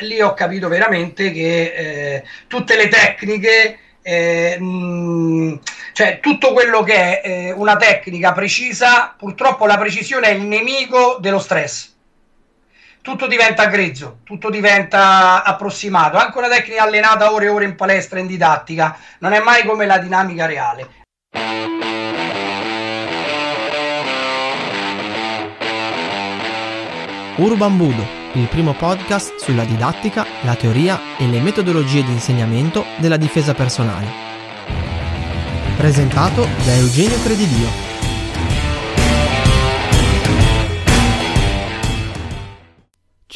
lì ho capito veramente che eh, tutte le tecniche eh, mh, cioè tutto quello che è eh, una tecnica precisa, purtroppo la precisione è il nemico dello stress. Tutto diventa grezzo, tutto diventa approssimato. Anche una tecnica allenata ore e ore in palestra, in didattica, non è mai come la dinamica reale. Urban Budo, il primo podcast sulla didattica, la teoria e le metodologie di insegnamento della difesa personale. Presentato da Eugenio Credidio.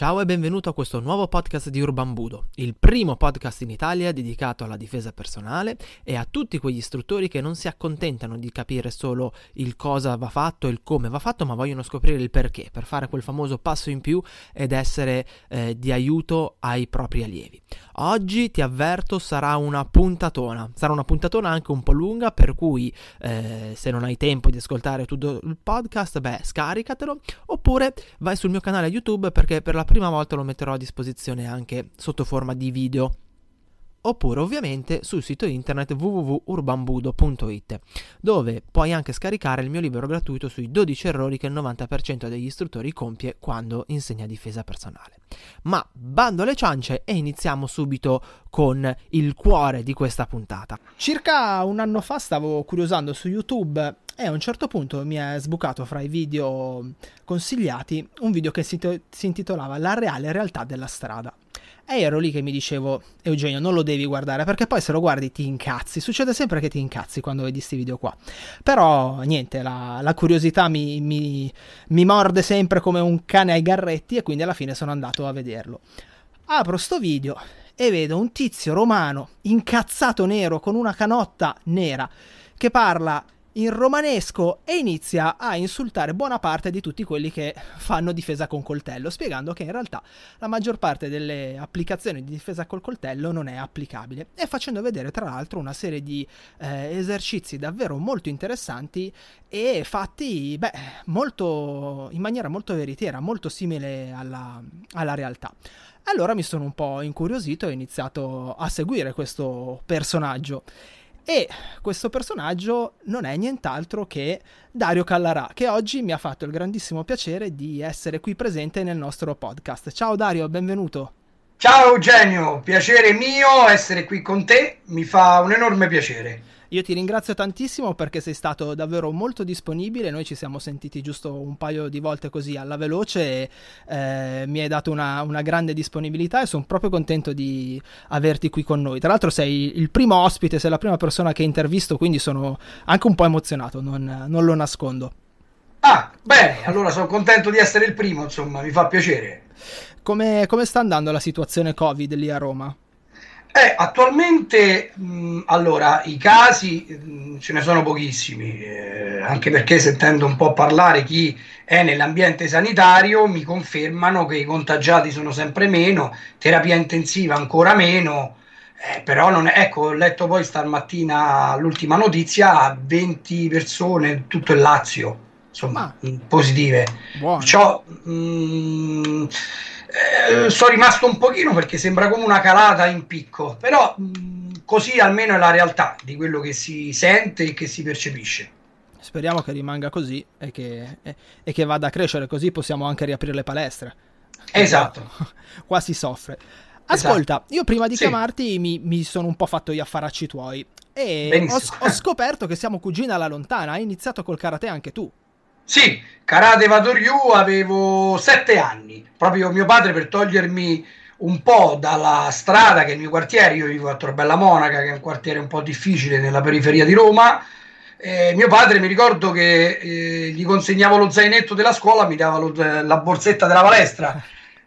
Ciao e benvenuto a questo nuovo podcast di Urban Budo, il primo podcast in Italia dedicato alla difesa personale e a tutti quegli istruttori che non si accontentano di capire solo il cosa va fatto e il come va fatto, ma vogliono scoprire il perché, per fare quel famoso passo in più ed essere eh, di aiuto ai propri allievi. Oggi ti avverto sarà una puntatona, sarà una puntatona anche un po' lunga, per cui eh, se non hai tempo di ascoltare tutto il podcast, beh, scaricatelo, oppure vai sul mio canale YouTube perché per la prima volta lo metterò a disposizione anche sotto forma di video oppure ovviamente sul sito internet www.urbanbudo.it dove puoi anche scaricare il mio libro gratuito sui 12 errori che il 90% degli istruttori compie quando insegna difesa personale. Ma bando alle ciance e iniziamo subito con il cuore di questa puntata. Circa un anno fa stavo curiosando su YouTube e a un certo punto mi è sbucato fra i video consigliati un video che si, intitolava La reale realtà della strada. E ero lì che mi dicevo, Eugenio, non lo devi guardare perché poi se lo guardi ti incazzi. Succede sempre che ti incazzi quando vedi questi video qua. Però niente, la, la curiosità mi, mi, mi, morde sempre come un cane ai garretti e quindi alla fine sono andato a vederlo. Apro sto video e vedo un tizio romano incazzato nero con una canotta nera che parla in romanesco e inizia a insultare buona parte di tutti quelli che fanno difesa con coltello, spiegando che in realtà la maggior parte delle applicazioni di difesa col coltello non è applicabile e facendo vedere tra l'altro una serie di eh, esercizi davvero molto interessanti e fatti beh, molto, in maniera molto veritiera, molto simile alla, alla realtà. Allora mi sono un po' incuriosito e ho iniziato a seguire questo personaggio e questo personaggio non è nient'altro che Dario Callarà, che oggi mi ha fatto il grandissimo piacere di essere qui presente nel nostro podcast. Ciao Dario, benvenuto. Ciao Eugenio, piacere mio essere qui con te, mi fa un enorme piacere. Io ti ringrazio tantissimo perché sei stato davvero molto disponibile, noi ci siamo sentiti giusto un paio di volte così alla veloce e eh, mi hai dato una, una, grande disponibilità e sono proprio contento di averti qui con noi. Tra l'altro sei il primo ospite, sei la prima persona che intervisto, quindi sono anche un po' emozionato, non, non lo nascondo. Ah, bene, allora sono contento di essere il primo, insomma, mi fa piacere. Come, come sta andando la situazione Covid lì a Roma? Eh, attualmente, mh, allora, i casi mh, ce ne sono pochissimi, eh, anche perché sentendo un po' parlare chi è nell'ambiente sanitario mi confermano che i contagiati sono sempre meno, terapia intensiva ancora meno, eh, però non è, ecco, ho letto poi stamattina l'ultima notizia, 20 persone tutto il Lazio, insomma, ah. positive. Buono. Perciò, mh, eh, sono rimasto un pochino perché sembra come una calata in picco, però mh, così almeno è la realtà di quello che si sente e che si percepisce. Speriamo che rimanga così e che, e, e che vada a crescere, così possiamo anche riaprire le palestre. Esatto. Qua, qua si soffre. Ascolta, esatto. io prima di sì. chiamarti mi, mi, sono un po' fatto gli affaracci tuoi e ho, ho, scoperto che siamo cugini alla lontana. Hai iniziato col karate anche tu. Sì, Karate Vadoryu avevo sette anni, proprio mio padre per togliermi un po' dalla strada che è il mio quartiere, io vivo a Torbella Monaca che è un quartiere un po' difficile nella periferia di Roma, eh, mio padre mi ricordo che eh, gli consegnavo lo zainetto della scuola, mi dava lo, la borsetta della palestra.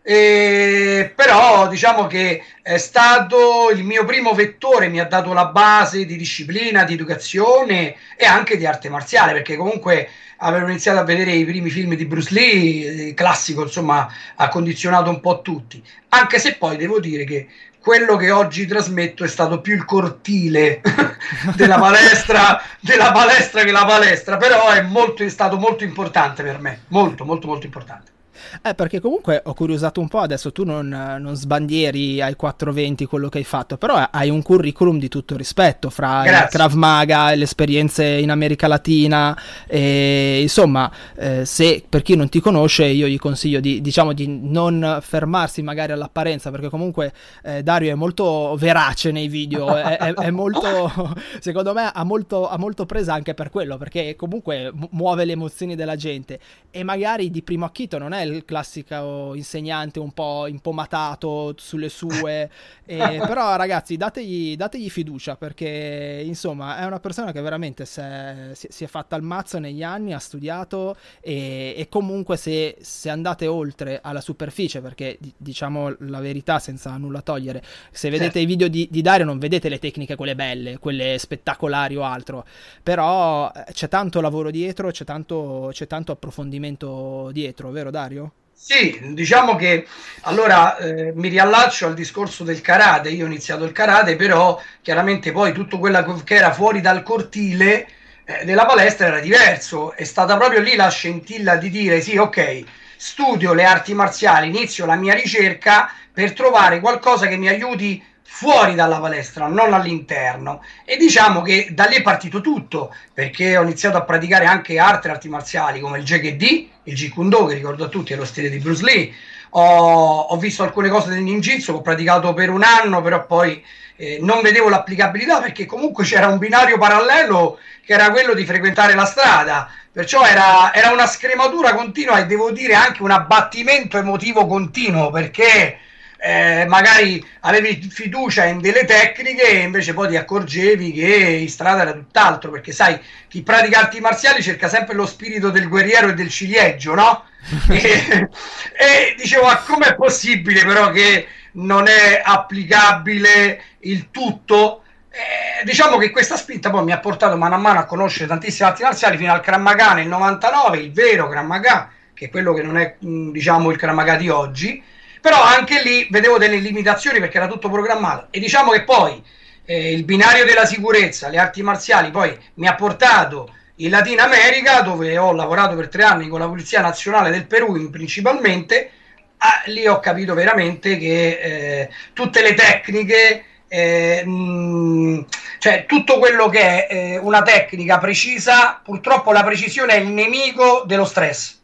Eh, però diciamo che è stato il mio primo vettore, mi ha dato la base di disciplina, di educazione e anche di arte marziale, perché comunque avevo iniziato a vedere i primi film di Bruce Lee, classico, insomma, ha condizionato un po' tutti. Anche se poi devo dire che quello che oggi trasmetto è stato più il cortile della palestra, della palestra che la palestra, però è, molto, è stato molto importante per me, molto, molto, molto importante. Eh, perché comunque ho curiosato un po', adesso tu non, non, sbandieri ai 420 quello che hai fatto, però hai un curriculum di tutto rispetto fra Grazie. il Krav Maga e le esperienze in America Latina, e, insomma, eh, se per chi non ti conosce io gli consiglio di, diciamo, di non fermarsi magari all'apparenza, perché comunque eh, Dario è molto verace nei video, è, è, è molto, secondo me ha molto, ha molto presa anche per quello, perché comunque muove le emozioni della gente e magari di primo acchito non è il classico insegnante un po' impomatato sulle sue, e, però ragazzi dategli, dategli, fiducia perché insomma è una persona che veramente si è, si è fatta il mazzo negli anni, ha studiato e, e comunque se, se, andate oltre alla superficie, perché diciamo la verità senza nulla togliere, se vedete certo. i video di, di Dario non vedete le tecniche quelle belle, quelle spettacolari o altro, però eh, c'è tanto lavoro dietro, c'è tanto, c'è tanto approfondimento dietro, vero Dario? Sì, diciamo che allora eh, mi riallaccio al discorso del karate. Io ho iniziato il karate, però chiaramente poi tutto quello che era fuori dal cortile eh, della palestra era diverso. È stata proprio lì la scintilla di dire: sì, ok, studio le arti marziali, inizio la mia ricerca per trovare qualcosa che mi aiuti fuori dalla palestra, non all'interno. E diciamo che da lì è partito tutto, perché ho iniziato a praticare anche altre arti marziali come il JKD, il Jeet Kune che ricordo a tutti è lo stile di Bruce Lee. Ho, ho visto alcune cose del ninjitsu, ho praticato per un anno, però poi eh, non vedevo l'applicabilità perché comunque c'era un binario parallelo che era quello di frequentare la strada. Perciò era, era una scrematura continua e devo dire anche un abbattimento emotivo continuo perché eh, magari avevi fiducia in delle tecniche e invece poi ti accorgevi che in strada era tutt'altro, perché sai, chi pratica arti marziali cerca sempre lo spirito del guerriero e del ciliegio, no? e, e dicevo, ma com'è possibile però che non è applicabile il tutto? Eh, diciamo che questa spinta poi mi ha portato mano a mano a conoscere tantissime arti marziali fino al Kramaga nel 99, il vero Kramaga, che è quello che non è diciamo il Kramaga di oggi però anche lì vedevo delle limitazioni perché era tutto programmato. E diciamo che poi eh, il binario della sicurezza, le arti marziali poi mi ha portato in Latina America dove ho lavorato per tre anni con la Polizia Nazionale del Perù principalmente ah, lì ho capito veramente che eh, tutte le tecniche eh, mh, cioè tutto quello che è eh, una tecnica precisa purtroppo la precisione è il nemico dello stress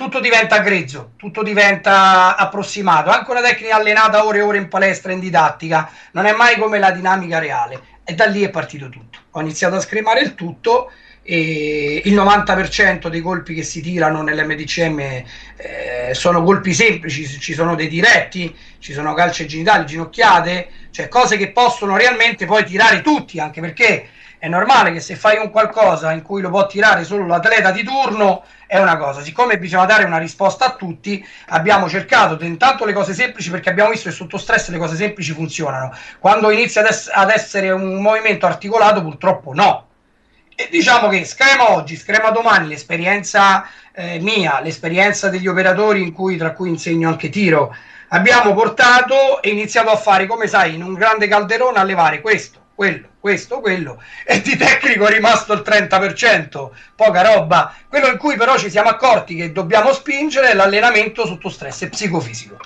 tutto diventa grezzo, tutto diventa approssimato. Anche una tecnica allenata ore e ore in palestra, in didattica, non è mai come la dinamica reale. E da lì è partito tutto. Ho iniziato a scremare il tutto e il 90% dei colpi che si tirano nell'MDCM eh, sono colpi semplici, ci sono dei diretti, ci sono calci genitali, ginocchiate, cioè cose che possono realmente poi tirare tutti, anche perché è normale che se fai un qualcosa in cui lo può tirare solo l'atleta di turno è una cosa, siccome bisogna dare una risposta a tutti, abbiamo cercato intanto le cose semplici perché abbiamo visto che sotto stress le cose semplici funzionano. Quando inizia ad, ess- ad essere un movimento articolato, purtroppo no. E diciamo che screma oggi, screma domani, l'esperienza eh, mia, l'esperienza degli operatori cui, tra cui insegno anche tiro, abbiamo portato e iniziato a fare, come sai, in un grande calderone a levare questo quello, questo, quello, e di tecnico è rimasto il 30%, poca roba. Quello in cui però ci siamo accorti che dobbiamo spingere è l'allenamento sotto stress psicofisico.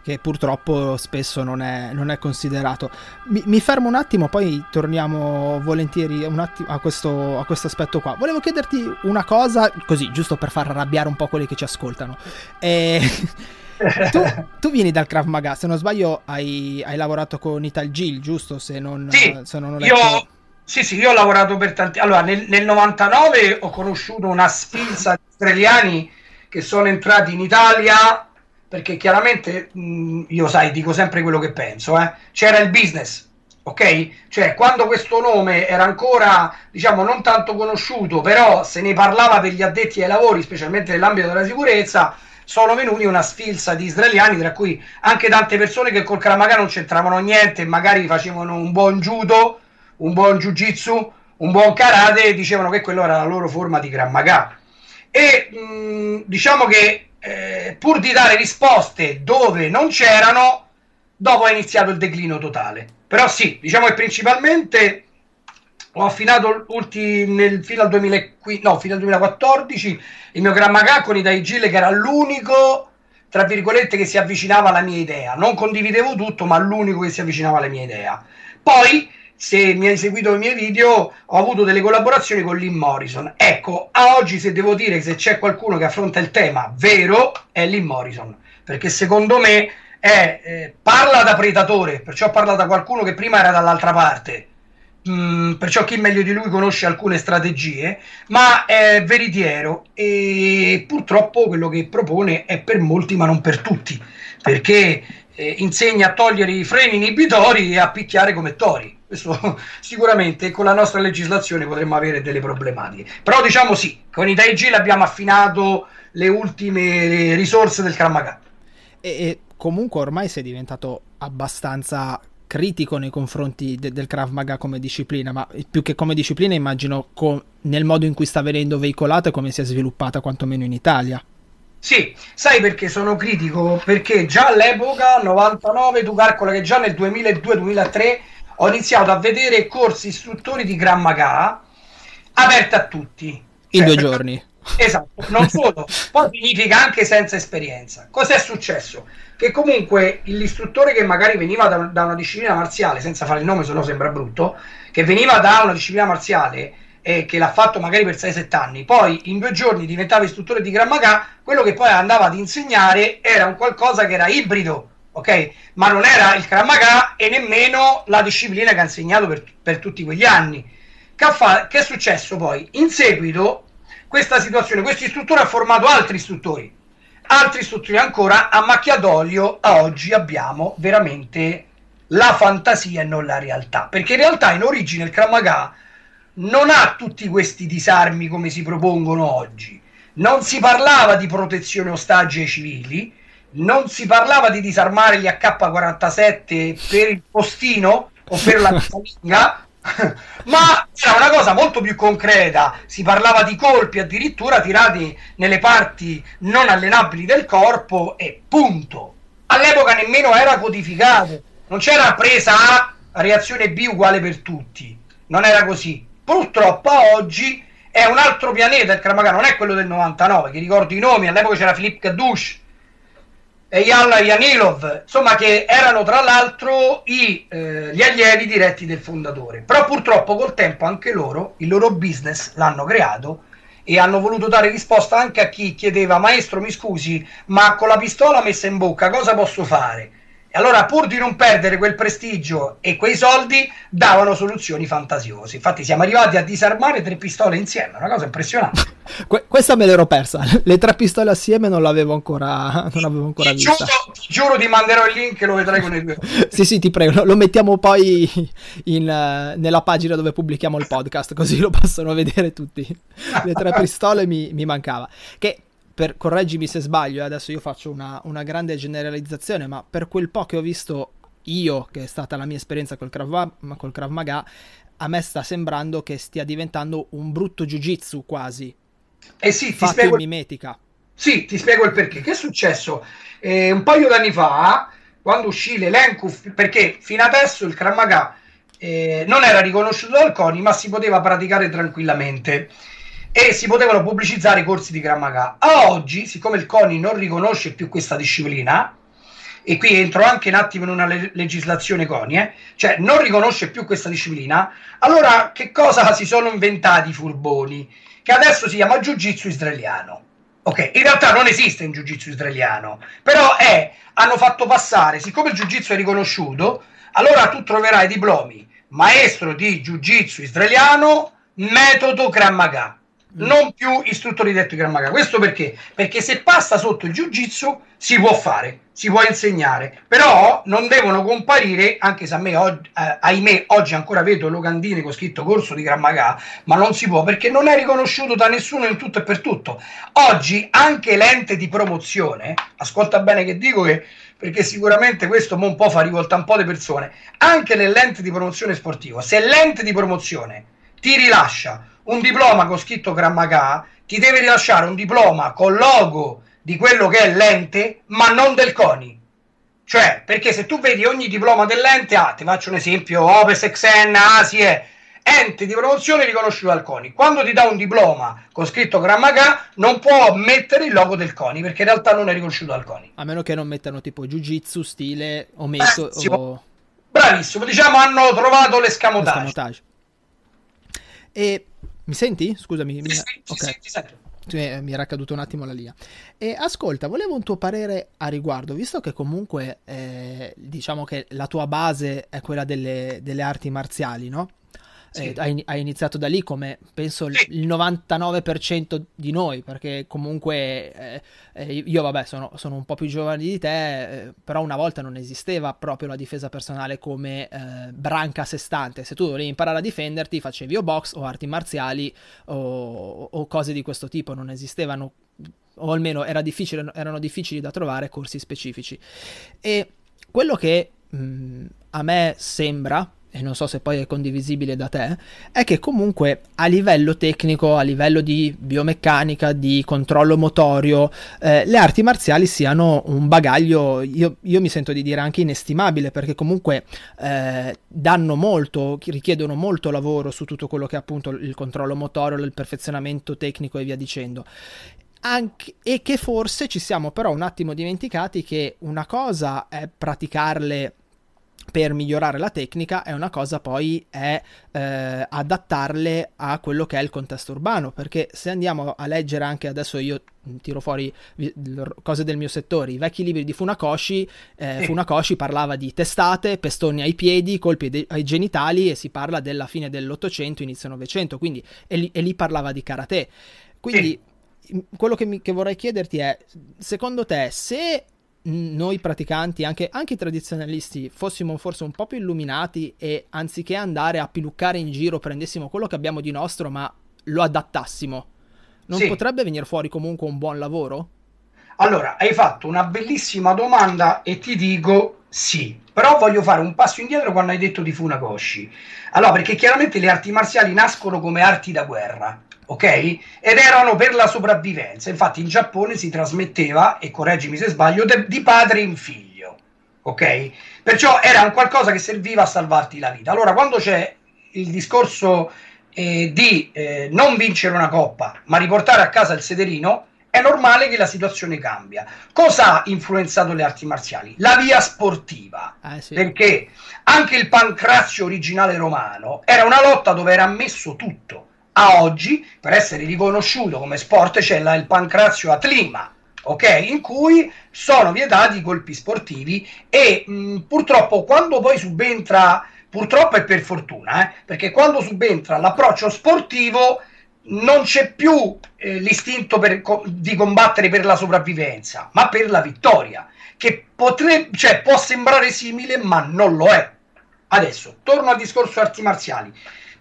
Che purtroppo spesso non è, non è considerato. Mi, mi, fermo un attimo, poi torniamo volentieri a questo, a questo aspetto qua. Volevo chiederti una cosa, così, giusto per far arrabbiare un po' quelli che ci ascoltano. E... tu, tu, vieni dal Krav Maga, se non sbaglio hai, hai lavorato con Ital Gil, giusto? Se non, sì, se non ho letto... io, sì, sì, io ho lavorato per tanti... Allora, nel, nel 99 ho conosciuto una sfilza di israeliani che sono entrati in Italia perché chiaramente mh, io sai, dico sempre quello che penso, eh? c'era il business, ok? Cioè, quando questo nome era ancora, diciamo, non tanto conosciuto, però se ne parlava per gli addetti ai lavori, specialmente nell'ambito della sicurezza, sono venuti una sfilza di israeliani, tra cui anche tante persone che col Kramaga non c'entravano niente, magari facevano un buon judo, un buon jiu-jitsu, un buon karate e dicevano che quello era la loro forma di Kramaga. E mh, diciamo che eh, pur di dare risposte dove non c'erano, dopo è iniziato il declino totale. Però sì, diciamo che principalmente ho affinato ulti, nel, fino, al 2015, no, fino al 2014 il mio Grammaga con i Daigile che era l'unico tra virgolette che si avvicinava alla mia idea. Non condividevo tutto ma l'unico che si avvicinava alla mia idea. Poi se mi hai seguito i miei video ho avuto delle collaborazioni con Lynn Morrison. Ecco a oggi se devo dire se c'è qualcuno che affronta il tema vero è Lynn Morrison. Perché secondo me è, eh, parla da predatore perciò parla da qualcuno che prima era dall'altra parte Mm, perciò chi meglio di lui conosce alcune strategie, ma è veritiero e purtroppo quello che propone è per molti ma non per tutti, perché eh, insegna a togliere i freni inibitori e a picchiare come tori. Questo sicuramente con la nostra legislazione potremmo avere delle problematiche. Però diciamo sì, con i Taiji abbiamo affinato le ultime risorse del Kramaga. E, e comunque ormai sei diventato abbastanza critico nei confronti de- del Krav Maga come disciplina, ma più che come disciplina immagino co- nel modo in cui sta venendo veicolata e come si è sviluppata quantomeno in Italia. Sì, sai perché sono critico? Perché già all'epoca, 99, tu calcola che già nel 2002-2003 ho iniziato a vedere corsi istruttori di Krav Maga aperti a tutti. In cioè, due giorni. Esatto, non solo, poi significa anche senza esperienza. Cos'è successo? Che comunque l'istruttore che magari veniva da, da, una disciplina marziale, senza fare il nome, se no sembra brutto, che veniva da una disciplina marziale e che l'ha fatto magari per 6-7 anni, poi in due giorni diventava istruttore di Gran Maga, quello che poi andava ad insegnare era un qualcosa che era ibrido, ok? Ma non era il Gran Maga e nemmeno la disciplina che ha insegnato per, per tutti quegli anni. Che, fa- che è successo poi? In seguito questa situazione. Questo istruttore ha formato altri istruttori, altri istruttori ancora a macchia d'olio. A oggi abbiamo veramente la fantasia e non la realtà, perché in realtà in origine il Kramaga non ha tutti questi disarmi come si propongono oggi. Non si parlava di protezione ostaggi ai civili, non si parlava di disarmare gli AK-47 per il postino o per la casalinga, ma era una cosa molto più concreta. Si parlava di colpi addirittura tirati nelle parti non allenabili del corpo e punto. All'epoca nemmeno era codificato, non c'era presa A, reazione B uguale per tutti. Non era così. Purtroppo oggi è un altro pianeta il Kramaga, non è quello del 99, che ricordo i nomi, all'epoca c'era Filip Kadouche e Yalla Yanilov, insomma che erano tra l'altro i, eh, gli allievi diretti del fondatore. Però purtroppo col tempo anche loro, il loro business l'hanno creato e hanno voluto dare risposta anche a chi chiedeva maestro mi scusi ma con la pistola messa in bocca cosa posso fare? Allora, pur di non perdere quel prestigio e quei soldi, davano soluzioni fantasiose. Infatti, siamo arrivati a disarmare tre pistole insieme, una cosa impressionante. Que- questa me l'ero persa. Le tre pistole assieme non l'avevo ancora, non l'avevo ancora ti vista. Giuro, ti giuro, ti manderò il link e lo vedrai con i due. sì, sì, ti prego. Lo, lo mettiamo poi in, uh, nella pagina dove pubblichiamo il podcast, così lo possono vedere tutti. Le tre pistole mi, mi mancava. Che per, correggimi se sbaglio, eh, adesso io faccio una, una, grande generalizzazione, ma per quel po' che ho visto io, che è stata la mia esperienza col Krav, col Krav Maga, a me sta sembrando che stia diventando un brutto jiu-jitsu quasi. Eh sì, ti spiego... mimetica. Sì, ti spiego il perché. Che è successo? Eh, un paio d'anni fa, quando uscì l'elenco, perché fino adesso il Krav Maga eh, non era riconosciuto dal CONI, ma si poteva praticare tranquillamente e si potevano pubblicizzare i corsi di Grammaca. A oggi, siccome il CONI non riconosce più questa disciplina, e qui entro anche un attimo in una le- legislazione CONI, eh, cioè non riconosce più questa disciplina, allora che cosa si sono inventati i furboni? Che adesso si chiama Jiu-Jitsu israeliano. Ok, in realtà non esiste un Jiu-Jitsu israeliano, però è, hanno fatto passare, siccome il Jiu-Jitsu è riconosciuto, allora tu troverai diplomi maestro di Jiu-Jitsu israeliano, metodo Krav non più istruttori di grammatica. Questo perché? Perché se passa sotto il jiu-jitsu si può fare, si può insegnare, però non devono comparire, anche se a me, oggi, eh, ahimè, oggi ancora vedo locandine con scritto corso di grammatica, ma non si può perché non è riconosciuto da nessuno in tutto e per tutto. Oggi anche l'ente di promozione, ascolta bene che dico che perché sicuramente questo un po' fa rivolta un po' di persone, anche nell'ente di promozione sportivo, se l'ente di promozione ti rilascia un diploma con scritto Grammaca, ti deve rilasciare un diploma con logo di quello che è l'ente, ma non del CONI. Cioè, perché se tu vedi ogni diploma dell'ente, ah, ti faccio un esempio, Opes, Xen, Asie, ente di promozione riconosciuto dal CONI. Quando ti dà un diploma con scritto Grammaga, non può mettere il logo del CONI perché in realtà non è riconosciuto dal CONI. A meno che non mettano tipo Jiu-Jitsu, stile o metodo. Bravissimo. Bravissimo, diciamo hanno trovato l'escamotage. l'escamotage. E mi senti? Scusami. Sì, mi... sì, ok. Senti, senti. Cioè, mi era caduto un attimo la linea. E ascolta, volevo un tuo parere a riguardo, visto che comunque eh, diciamo che la tua base è quella delle, delle arti marziali, no? Sì. Eh, hai, hai, iniziato da lì come penso sì. il 99% di noi, perché comunque eh, eh, io vabbè sono, sono, un po' più giovane di te, eh, però una volta non esisteva proprio la difesa personale come eh, branca a sé stante. Se tu volevi imparare a difenderti facevi o box o arti marziali o, o cose di questo tipo, non esistevano o almeno era difficile, erano difficili da trovare corsi specifici. E quello che mh, a me sembra, e non so se poi è condivisibile da te, è che comunque a livello tecnico, a livello di biomeccanica, di controllo motorio, eh, le arti marziali siano un bagaglio, io, io, mi sento di dire anche inestimabile, perché comunque eh, danno molto, richiedono molto lavoro su tutto quello che è appunto il controllo motorio, il perfezionamento tecnico e via dicendo. Anche, e che forse ci siamo però un attimo dimenticati che una cosa è praticarle per migliorare la tecnica e una cosa poi è eh, adattarle a quello che è il contesto urbano perché se andiamo a leggere anche adesso io tiro fuori cose del mio settore i vecchi libri di Funakoshi eh, Funakoshi parlava di testate pestoni ai piedi colpi ai genitali e si parla della fine dell'Ottocento inizio Novecento quindi e lì, e lì parlava di karate. Quindi quello che, mi, che vorrei chiederti è secondo te se noi praticanti, anche, anche, i tradizionalisti, fossimo forse un po' più illuminati e anziché andare a piluccare in giro prendessimo quello che abbiamo di nostro ma lo adattassimo, non sì. potrebbe venire fuori comunque un buon lavoro? Allora, hai fatto una bellissima domanda e ti dico sì, però voglio fare un passo indietro quando hai detto di Funakoshi. Allora, perché chiaramente le arti marziali nascono come arti da guerra ok? Ed erano per la sopravvivenza. Infatti in Giappone si trasmetteva, e correggimi se sbaglio, de- di padre in figlio, ok? Perciò era un qualcosa che serviva a salvarti la vita. Allora, quando c'è il discorso eh, di eh, non vincere una coppa, ma riportare a casa il sederino, è normale che la situazione cambia. Cosa ha influenzato le arti marziali? La via sportiva. Eh, sì. Perché anche il pancrazio originale romano era una lotta dove era ammesso tutto a oggi, per essere riconosciuto come sport, c'è la, il pancrazio atlima, ok? In cui sono vietati i colpi sportivi e mh, purtroppo quando poi subentra, purtroppo e per fortuna, eh, perché quando subentra l'approccio sportivo non c'è più eh, l'istinto per, di combattere per la sopravvivenza, ma per la vittoria, che potrebbe, cioè, può sembrare simile, ma non lo è. Adesso, torno al discorso arti marziali.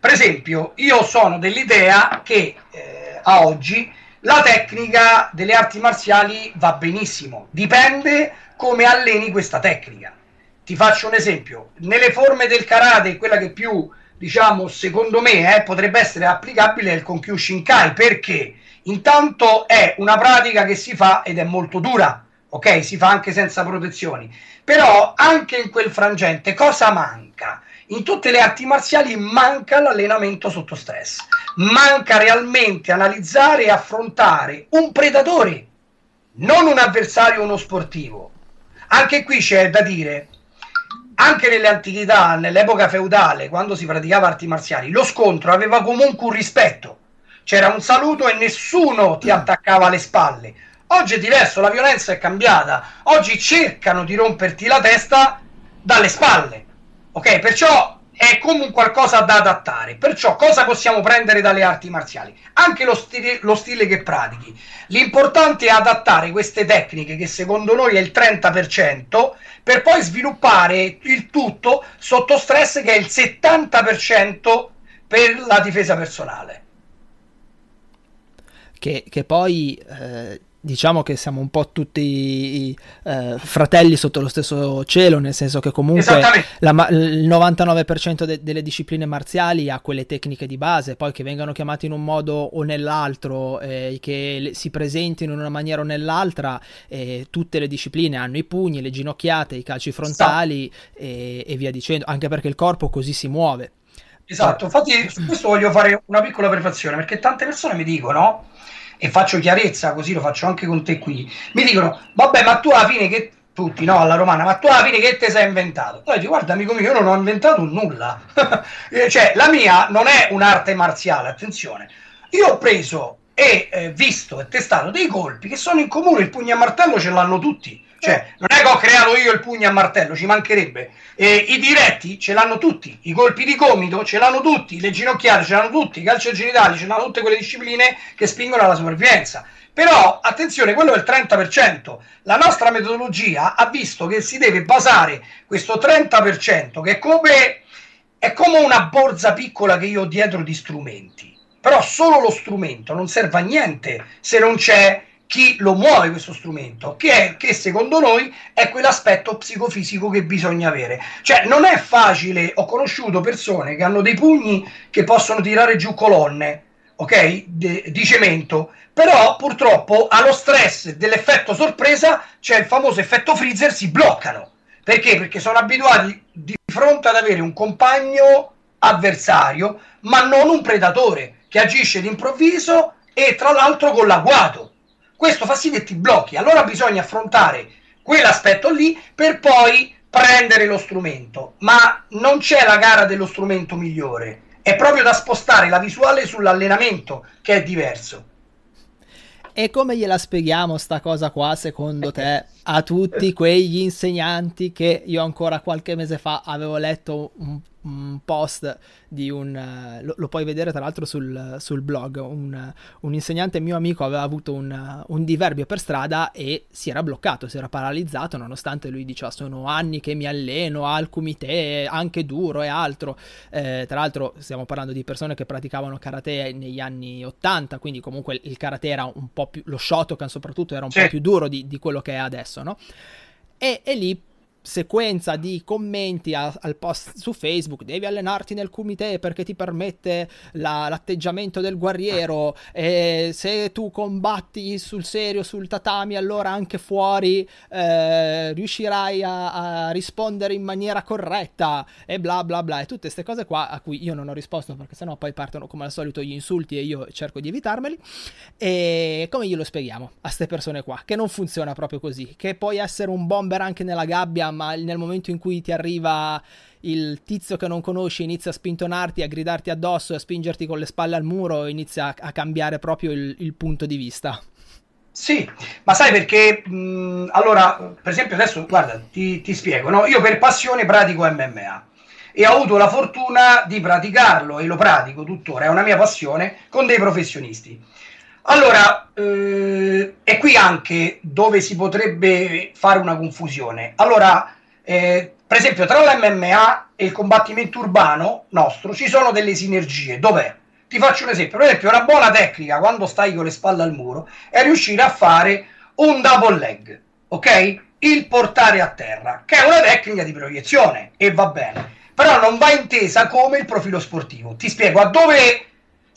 Per esempio, io sono dell'idea che eh, a oggi la tecnica delle arti marziali va benissimo, dipende come alleni questa tecnica. Ti faccio un esempio, nelle forme del karate, quella che più, diciamo, secondo me eh, potrebbe essere applicabile è il Konkyushinkai, perché intanto è una pratica che si fa ed è molto dura, ok? Si fa anche senza protezioni. Però anche in quel frangente cosa manca? In tutte le arti marziali manca l'allenamento sotto stress, manca realmente analizzare e affrontare un predatore, non un avversario uno sportivo. Anche qui c'è da dire, anche nelle antichità, nell'epoca feudale, quando si praticava arti marziali, lo scontro aveva comunque un rispetto. C'era un saluto e nessuno ti attaccava alle spalle. Oggi è diverso, la violenza è cambiata. Oggi cercano di romperti la testa dalle spalle Ok, perciò è comunque qualcosa da adattare. Perciò cosa possiamo prendere dalle arti marziali? Anche lo stile, lo stile, che pratichi. L'importante è adattare queste tecniche, che secondo noi è il 30%, per poi sviluppare il tutto sotto stress, che è il 70% per la difesa personale. Che, che poi eh, diciamo che siamo un po' tutti eh, fratelli sotto lo stesso cielo, nel senso che comunque la, il 99% de- delle discipline marziali ha quelle tecniche di base, poi che vengano chiamate in un modo o nell'altro, eh, che le, si presentino in una maniera o nell'altra, eh, tutte le discipline hanno i pugni, le ginocchiate, i calci frontali e, e via dicendo, anche perché il corpo così si muove esatto. Infatti, su questo voglio fare una piccola prefazione perché tante persone mi dicono, e faccio chiarezza così lo faccio anche con te qui, mi dicono, vabbè, ma tu alla fine che tutti, no, alla romana, ma tu alla fine che ti sei inventato? Poi dico, guarda amico mio, io non ho inventato nulla. Eh, cioè, la mia non è un'arte marziale, attenzione. Io ho preso e eh, visto e testato dei colpi che sono in comune, il pugno a martello ce l'hanno tutti. Cioè, non è che ho creato io il pugno a martello, ci mancherebbe. Eh, I diretti ce l'hanno tutti, i colpi di gomito ce l'hanno tutti, le ginocchiate ce l'hanno tutti, i calci genitali ce l'hanno tutte quelle discipline che spingono alla sopravvivenza. Però attenzione, quello è il 30%. La nostra metodologia ha visto che si deve basare questo 30% che è come, è come una borsa piccola che io ho dietro di strumenti. Però solo lo strumento non serve a niente se non c'è chi lo muove questo strumento, che, è, che secondo noi è quell'aspetto psicofisico che bisogna avere. Cioè non è facile, ho conosciuto persone che hanno dei pugni che possono tirare giù colonne, ok, de, di cemento, però purtroppo allo stress dell'effetto sorpresa c'è il famoso effetto freezer, si bloccano. Perché? Perché sono abituati di fronte ad avere un compagno avversario, ma non un predatore che agisce d'improvviso e tra l'altro con l'agguato. Questo fa sì che ti blocchi. Allora bisogna affrontare quell'aspetto lì per poi prendere lo strumento. Ma non c'è la gara dello strumento migliore. È proprio da spostare la visuale sull'allenamento che è diverso. E come gliela spieghiamo sta cosa qua, secondo te, a tutti quegli insegnanti che io ancora qualche mese fa avevo letto un un post di un... Uh, lo, lo, puoi vedere tra l'altro sul, sul blog, un, un, insegnante mio amico aveva avuto un, un, diverbio per strada e si era bloccato, si era paralizzato nonostante lui diceva sono anni che mi alleno al kumite, anche duro e altro. Eh, tra l'altro stiamo parlando di persone che praticavano karate negli anni 80, quindi comunque il karate era un po' più... lo Shotokan soprattutto era un sì. po' più duro di, di quello che è adesso, no? E, e lì sequenza di commenti a, al post su Facebook, devi allenarti nel kumite perché ti permette la, l'atteggiamento del guerriero e se tu combatti sul serio sul tatami allora anche fuori eh, riuscirai a, a, rispondere in maniera corretta e bla bla bla e tutte queste cose qua a cui io non ho risposto perché sennò poi partono come al solito gli insulti e io cerco di evitarmeli. E come glielo spieghiamo a queste persone qua? Che non funziona proprio così che puoi essere un bomber anche nella gabbia ma nel momento in cui ti arriva il tizio che non conosci inizia a spintonarti, a gridarti addosso e a spingerti con le spalle al muro, inizia a, a cambiare proprio il, il, punto di vista. Sì, ma sai perché? Mh, allora, per esempio, adesso guarda, ti, ti spiego, no? io per passione pratico MMA e ho avuto la fortuna di praticarlo e lo pratico tuttora, è una mia passione con dei professionisti. Allora, eh, è qui anche dove si potrebbe fare una confusione. Allora, eh, per esempio, tra l'MMA e il combattimento urbano nostro ci sono delle sinergie. Dov'è? Ti faccio un esempio. Per esempio, una buona tecnica quando stai con le spalle al muro è riuscire a fare un double leg, ok? Il portare a terra, che è una tecnica di proiezione e va bene, però non va intesa come il profilo sportivo. Ti spiego a dove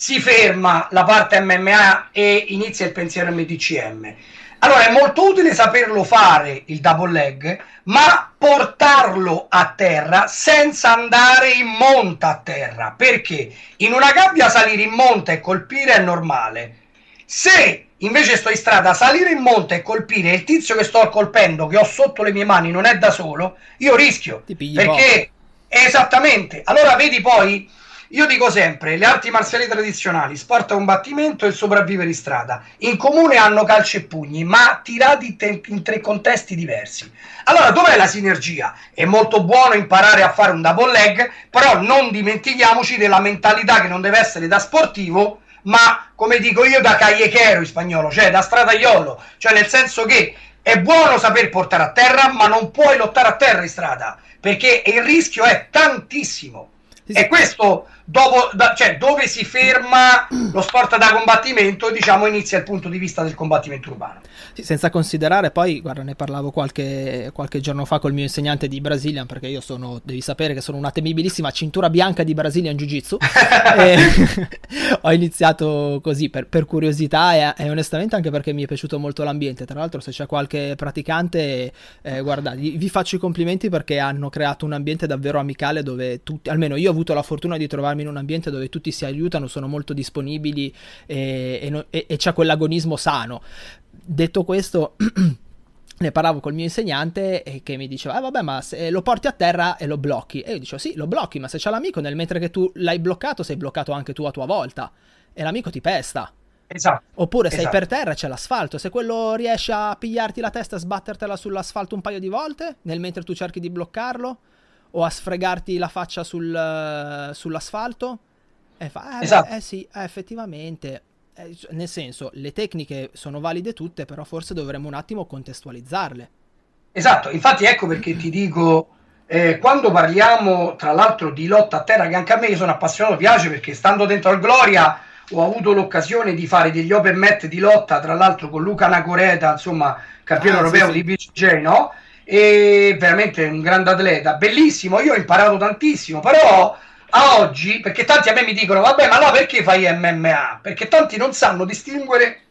si ferma la parte MMA e inizia il pensiero MTCM. Allora è molto utile saperlo fare il double leg, ma portarlo a terra senza andare in monta a terra. Perché in una gabbia salire in monta e colpire è normale. Se invece sto in strada, salire in monta e colpire il tizio che sto colpendo, che ho sotto le mie mani, non è da solo, io rischio. Perché esattamente. Allora vedi poi io dico sempre, le arti marziali tradizionali, sport a combattimento e sopravvivere in strada, in comune hanno calci e pugni, ma tirati te- in tre contesti diversi. Allora, dov'è la sinergia? È molto buono imparare a fare un double leg, però non dimentichiamoci della mentalità che non deve essere da sportivo, ma come dico io da callechero in spagnolo, cioè da stradaiolo, cioè nel senso che è buono saper portare a terra, ma non puoi lottare a terra in strada, perché il rischio è tantissimo. E questo dopo, da, cioè, dove si ferma lo sport da combattimento, diciamo, inizia il punto di vista del combattimento urbano. Sì, senza considerare poi, guarda, ne parlavo qualche, qualche giorno fa col mio insegnante di Brazilian, perché io sono, devi sapere che sono una temibilissima cintura bianca di Brazilian Jiu-Jitsu. ho iniziato così per, per curiosità e, e, onestamente anche perché mi è piaciuto molto l'ambiente. Tra l'altro, se c'è qualche praticante, eh, guarda, vi faccio i complimenti perché hanno creato un ambiente davvero amicale dove tutti, almeno io ho avuto la fortuna di trovarmi in un ambiente dove tutti si aiutano, sono molto disponibili e, e, e, c'è quell'agonismo sano. Detto questo... ne parlavo col mio insegnante e che mi diceva, eh vabbè ma se lo porti a terra e lo blocchi. E io dicevo, sì, lo blocchi, ma se c'è l'amico nel mentre che tu l'hai bloccato, sei bloccato anche tu a tua volta. E l'amico ti pesta. Esatto. Oppure sei esatto. per terra e c'è l'asfalto. Se quello riesce a pigliarti la testa e sbattertela sull'asfalto un paio di volte, nel mentre tu cerchi di bloccarlo, o a sfregarti la faccia sul, sull'asfalto, e fa, eh, esatto. beh, eh sì, eh, effettivamente eh, nel senso, le tecniche sono valide tutte, però forse dovremmo un attimo contestualizzarle. Esatto, infatti ecco perché ti dico, eh, quando parliamo tra l'altro di lotta a terra, che anche a me sono appassionato, piace perché stando dentro al Gloria ho avuto l'occasione di fare degli open mat di lotta, tra l'altro con Luca Nacoreta, insomma, campione ah, europeo sì, sì. di BCJ, no? E veramente un grande atleta, bellissimo, io ho imparato tantissimo, però a oggi, perché tanti a me mi dicono, vabbè, ma no, perché fai MMA? Perché tanti non sanno distinguere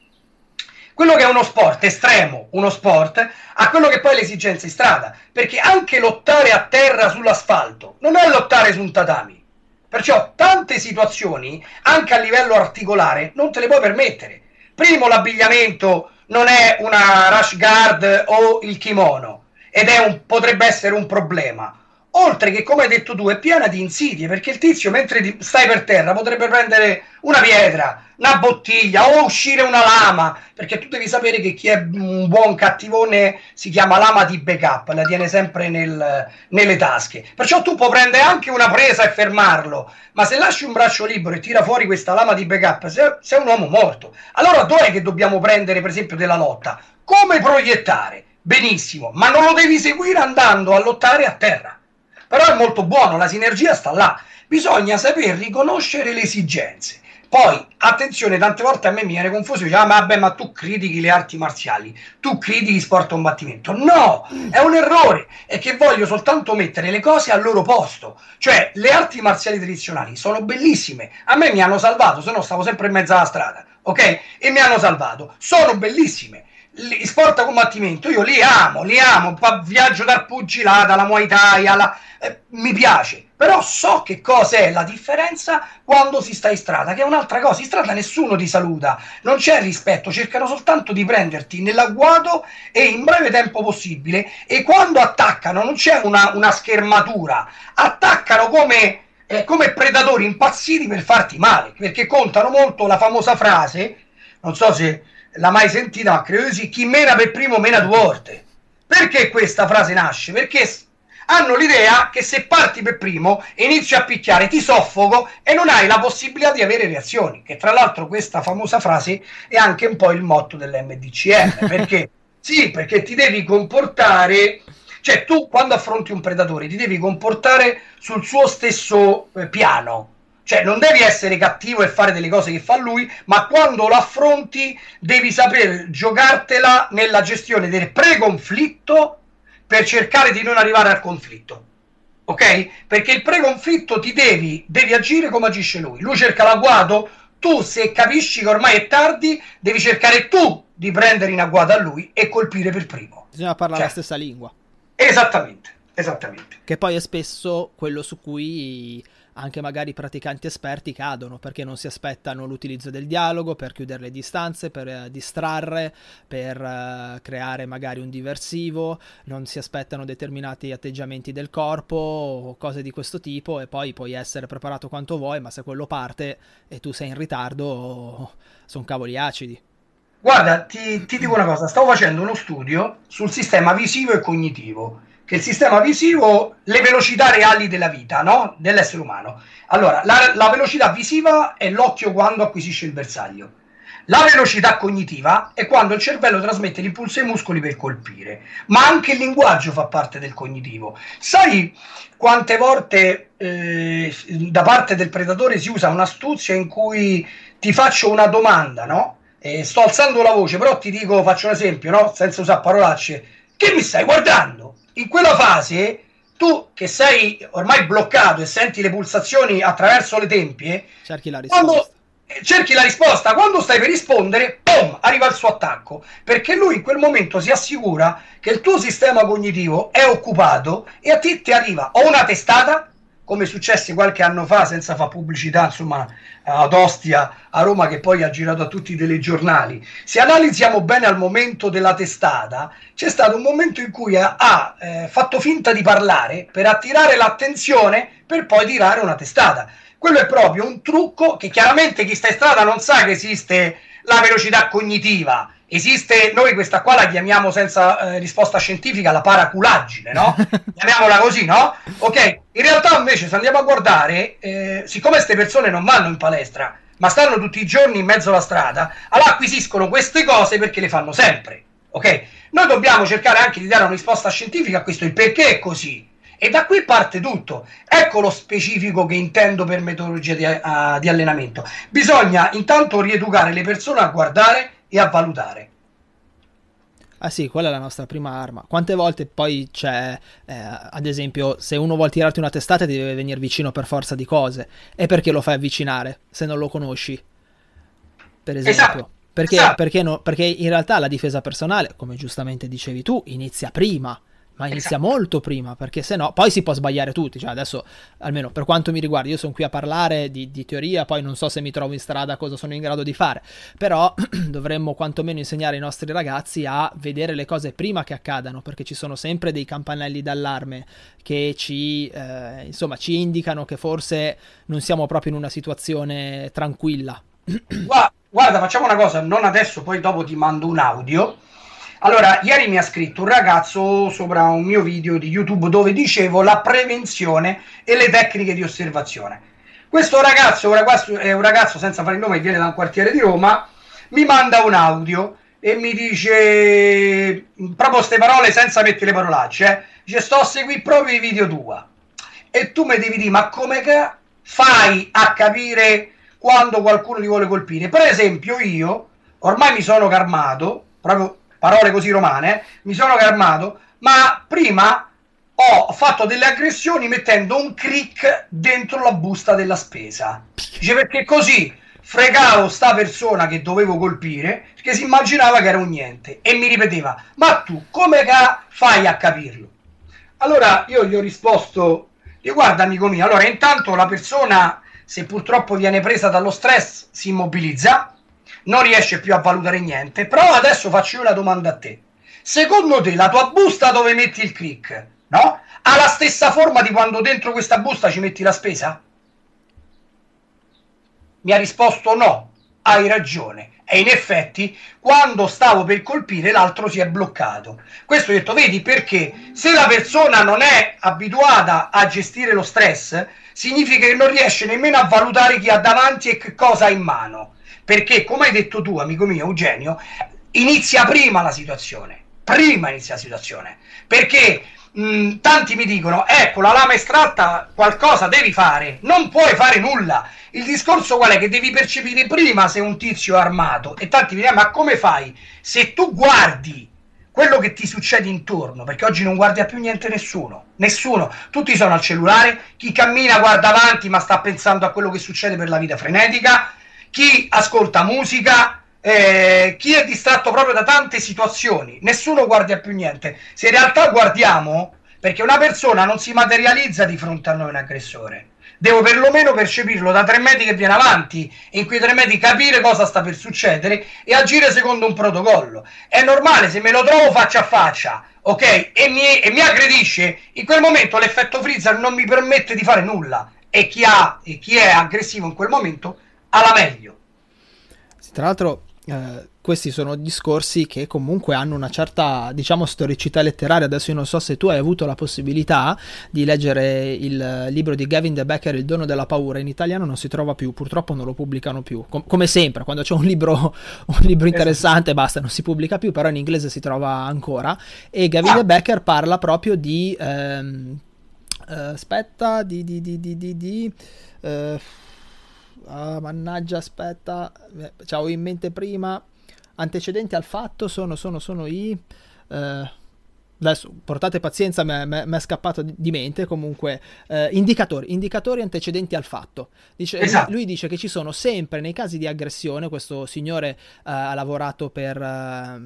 quello che è uno sport estremo, uno sport, a quello che poi è l'esigenza in strada. Perché anche lottare a terra sull'asfalto non è lottare su un tatami. Perciò tante situazioni, anche a livello articolare, non te le puoi permettere. Primo, l'abbigliamento non è una rash guard o il kimono ed è un, potrebbe essere un problema. Oltre che come hai detto tu è piena di insidie perché il tizio mentre stai per terra potrebbe prendere una pietra una bottiglia o uscire una lama perché tu devi sapere che chi è un buon cattivone si chiama lama di backup la tiene sempre nel, nelle tasche. Perciò tu puoi prendere anche una presa e fermarlo ma se lasci un braccio libero e tira fuori questa lama di backup sei, sei un uomo morto allora dov'è che dobbiamo prendere per esempio della lotta? Come proiettare benissimo ma non lo devi seguire andando a lottare a terra però è molto buono, la sinergia sta là. Bisogna saper riconoscere le esigenze. Poi, attenzione, tante volte a me mi viene confuso, dice, ah, vabbè, ma tu critichi le arti marziali, tu critichi sport combattimento. No, è un errore, è che voglio soltanto mettere le cose al loro posto. Cioè, le arti marziali tradizionali sono bellissime, a me mi hanno salvato, se no stavo sempre in mezzo alla strada, ok? E mi hanno salvato, sono bellissime gli sport a combattimento io li amo, li amo, viaggio dal pugilato alla Muay Thai, alla... Eh, mi piace, però so che cosa è la differenza quando si sta in strada, che è un'altra cosa, in strada nessuno ti saluta, non c'è rispetto, cercano soltanto di prenderti nell'agguato e in breve tempo possibile e quando attaccano non c'è una, una schermatura, attaccano come... Eh, come predatori impazziti per farti male, perché contano molto la famosa frase, non so se l'ha mai sentita, credo di sì, chi mena per primo mena due volte. Perché questa frase nasce? Perché hanno l'idea che se parti per primo e inizi a picchiare ti soffoco e non hai la possibilità di avere reazioni. Che tra l'altro questa famosa frase è anche un po' il motto dell'MDCM. Perché? sì, perché ti devi comportare... Cioè tu quando affronti un predatore ti devi comportare sul suo stesso eh, piano cioè, non devi essere cattivo e fare delle cose che fa lui, ma quando lo affronti devi saper giocartela nella gestione del pre-conflitto per cercare di non arrivare al conflitto. Ok? Perché il pre-conflitto ti devi, devi agire come agisce lui. Lui cerca l'agguato, tu se capisci che ormai è tardi, devi cercare tu di prendere in agguato a lui e colpire per primo. Bisogna parlare cioè, la stessa lingua. Esattamente, esattamente. Che poi è spesso quello su cui anche magari praticanti esperti cadono perché non si aspettano l'utilizzo del dialogo per chiudere le distanze, per eh, distrarre, per eh, creare magari un diversivo, non si aspettano determinati atteggiamenti del corpo o cose di questo tipo e poi puoi essere preparato quanto vuoi, ma se quello parte e tu sei in ritardo, sono cavoli acidi. Guarda, ti, ti dico una cosa, stavo facendo uno studio sul sistema visivo e cognitivo che il sistema visivo, le velocità reali della vita, no? dell'essere umano. Allora, la, la velocità visiva è l'occhio quando acquisisce il bersaglio. La velocità cognitiva è quando il cervello trasmette l'impulso ai muscoli per colpire, ma anche il linguaggio fa parte del cognitivo. Sai quante volte eh, da parte del predatore si usa un'astuzia in cui ti faccio una domanda, no? E sto alzando la voce, però ti dico, faccio un esempio, no? Senza usare parolacce. Che mi stai guardando? In quella fase tu che sei ormai bloccato e senti le pulsazioni attraverso le tempie, cerchi la risposta. Quando, eh, cerchi la risposta, quando stai per rispondere, pom, arriva il suo attacco, perché lui in quel momento si assicura che il tuo sistema cognitivo è occupato e a te ti arriva o una testata come successe qualche anno fa, senza fare pubblicità, insomma, ad Ostia, a Roma, che poi ha girato a tutti i telegiornali. Se analizziamo bene al momento della testata, c'è stato un momento in cui ha, ha eh, fatto finta di parlare per attirare l'attenzione per poi tirare una testata. Quello è proprio un trucco che chiaramente chi sta in strada non sa che esiste la velocità cognitiva esiste, noi questa qua la chiamiamo senza eh, risposta scientifica la paraculaggine, no? Chiamiamola così, no? Ok, in realtà invece se andiamo a guardare, eh, siccome queste persone non vanno in palestra, ma stanno tutti i giorni in mezzo alla strada, allora acquisiscono queste cose perché le fanno sempre, ok? Noi dobbiamo cercare anche di dare una risposta scientifica a questo, il perché è così. E da qui parte tutto. Ecco lo specifico che intendo per metodologia di, uh, di allenamento. Bisogna intanto rieducare le persone a guardare e a valutare. Ah sì, quella è la nostra prima arma. Quante volte poi c'è, eh, ad esempio, se uno vuole tirarti una testata ti deve venire vicino per forza di cose. E perché lo fai avvicinare se non lo conosci? Per esempio. Esatto. Perché, esatto. Perché, no, perché in realtà la difesa personale, come giustamente dicevi tu, inizia prima ma inizia esatto. molto prima, perché se no poi si può sbagliare tutti. Cioè, adesso, almeno per quanto mi riguarda, io sono qui a parlare di, di, teoria, poi non so se mi trovo in strada cosa sono in grado di fare, però dovremmo quantomeno insegnare ai nostri ragazzi a vedere le cose prima che accadano, perché ci sono sempre dei campanelli d'allarme che ci, eh, insomma, ci indicano che forse non siamo proprio in una situazione tranquilla. Guarda, facciamo una cosa, non adesso, poi dopo ti mando un audio allora, ieri mi ha scritto un ragazzo sopra un mio video di YouTube dove dicevo la prevenzione e le tecniche di osservazione. Questo ragazzo, è un ragazzo senza fare il nome, viene da un quartiere di Roma, mi manda un audio e mi dice proprio queste parole senza mettere le parolacce, eh? dice sto a seguire proprio i video tua e tu mi devi dire ma come fai a capire quando qualcuno ti vuole colpire? Per esempio io ormai mi sono calmato, proprio parole così romane, mi sono calmato, ma prima ho fatto delle aggressioni mettendo un crick dentro la busta della spesa. Dice perché così fregavo sta persona che dovevo colpire che si immaginava che era un niente e mi ripeteva ma tu come ca- fai a capirlo allora io gli ho risposto guarda amico mio allora intanto la persona se purtroppo viene presa dallo stress si immobilizza non riesce più a valutare niente. Però adesso faccio una domanda a te. Secondo te la tua busta dove metti il click, no? Ha la stessa forma di quando dentro questa busta ci metti la spesa? Mi ha risposto no, hai ragione. E in effetti, quando stavo per colpire, l'altro si è bloccato. Questo ho detto, vedi, perché se la persona non è abituata a gestire lo stress, significa che non riesce nemmeno a valutare chi ha davanti e che cosa ha in mano perché come hai detto tu amico mio Eugenio inizia prima la situazione. Prima inizia la situazione. Perché mh, tanti mi dicono ecco la lama estratta qualcosa devi fare. Non puoi fare nulla. Il discorso qual è? Che devi percepire prima se un tizio è armato. E tanti mi dicono ma come fai? Se tu guardi quello che ti succede intorno, perché oggi non guarda più niente nessuno, nessuno, tutti sono al cellulare, chi cammina guarda avanti ma sta pensando a quello che succede per la vita frenetica, chi ascolta musica, eh, chi è distratto proprio da tante situazioni, nessuno guarda più niente. Se in realtà guardiamo, perché una persona non si materializza di fronte a noi un aggressore, devo perlomeno percepirlo da tre metri che viene avanti, in quei tre metri capire cosa sta per succedere e agire secondo un protocollo. È normale se me lo trovo faccia a faccia, ok? E mi, e mi aggredisce, in quel momento l'effetto freezer non mi permette di fare nulla. E chi, ha, e chi è aggressivo in quel momento alla meglio. Tra l'altro, eh, questi sono discorsi che comunque hanno una certa, diciamo, storicità letteraria. Adesso io non so se tu hai avuto la possibilità di leggere il libro di Gavin De Becker, Il dono della paura. In italiano non si trova più, purtroppo non lo pubblicano più. Com- come sempre, quando c'è un libro, un libro interessante, basta, non si pubblica più, però in inglese si trova ancora. E Gavin ah. De Becker parla proprio di... Ehm, uh, aspetta, di... di, di, di, di, di uh, mannaggia, aspetta, eh, c'avevo in mente prima. Antecedenti al fatto sono, sono, sono i... Eh, adesso portate pazienza, mi è scappato di mente, comunque eh, indicatori, indicatori antecedenti al fatto. Dice, esatto. lui, dice che ci sono sempre nei casi di aggressione, questo signore eh, ha lavorato per, eh, ha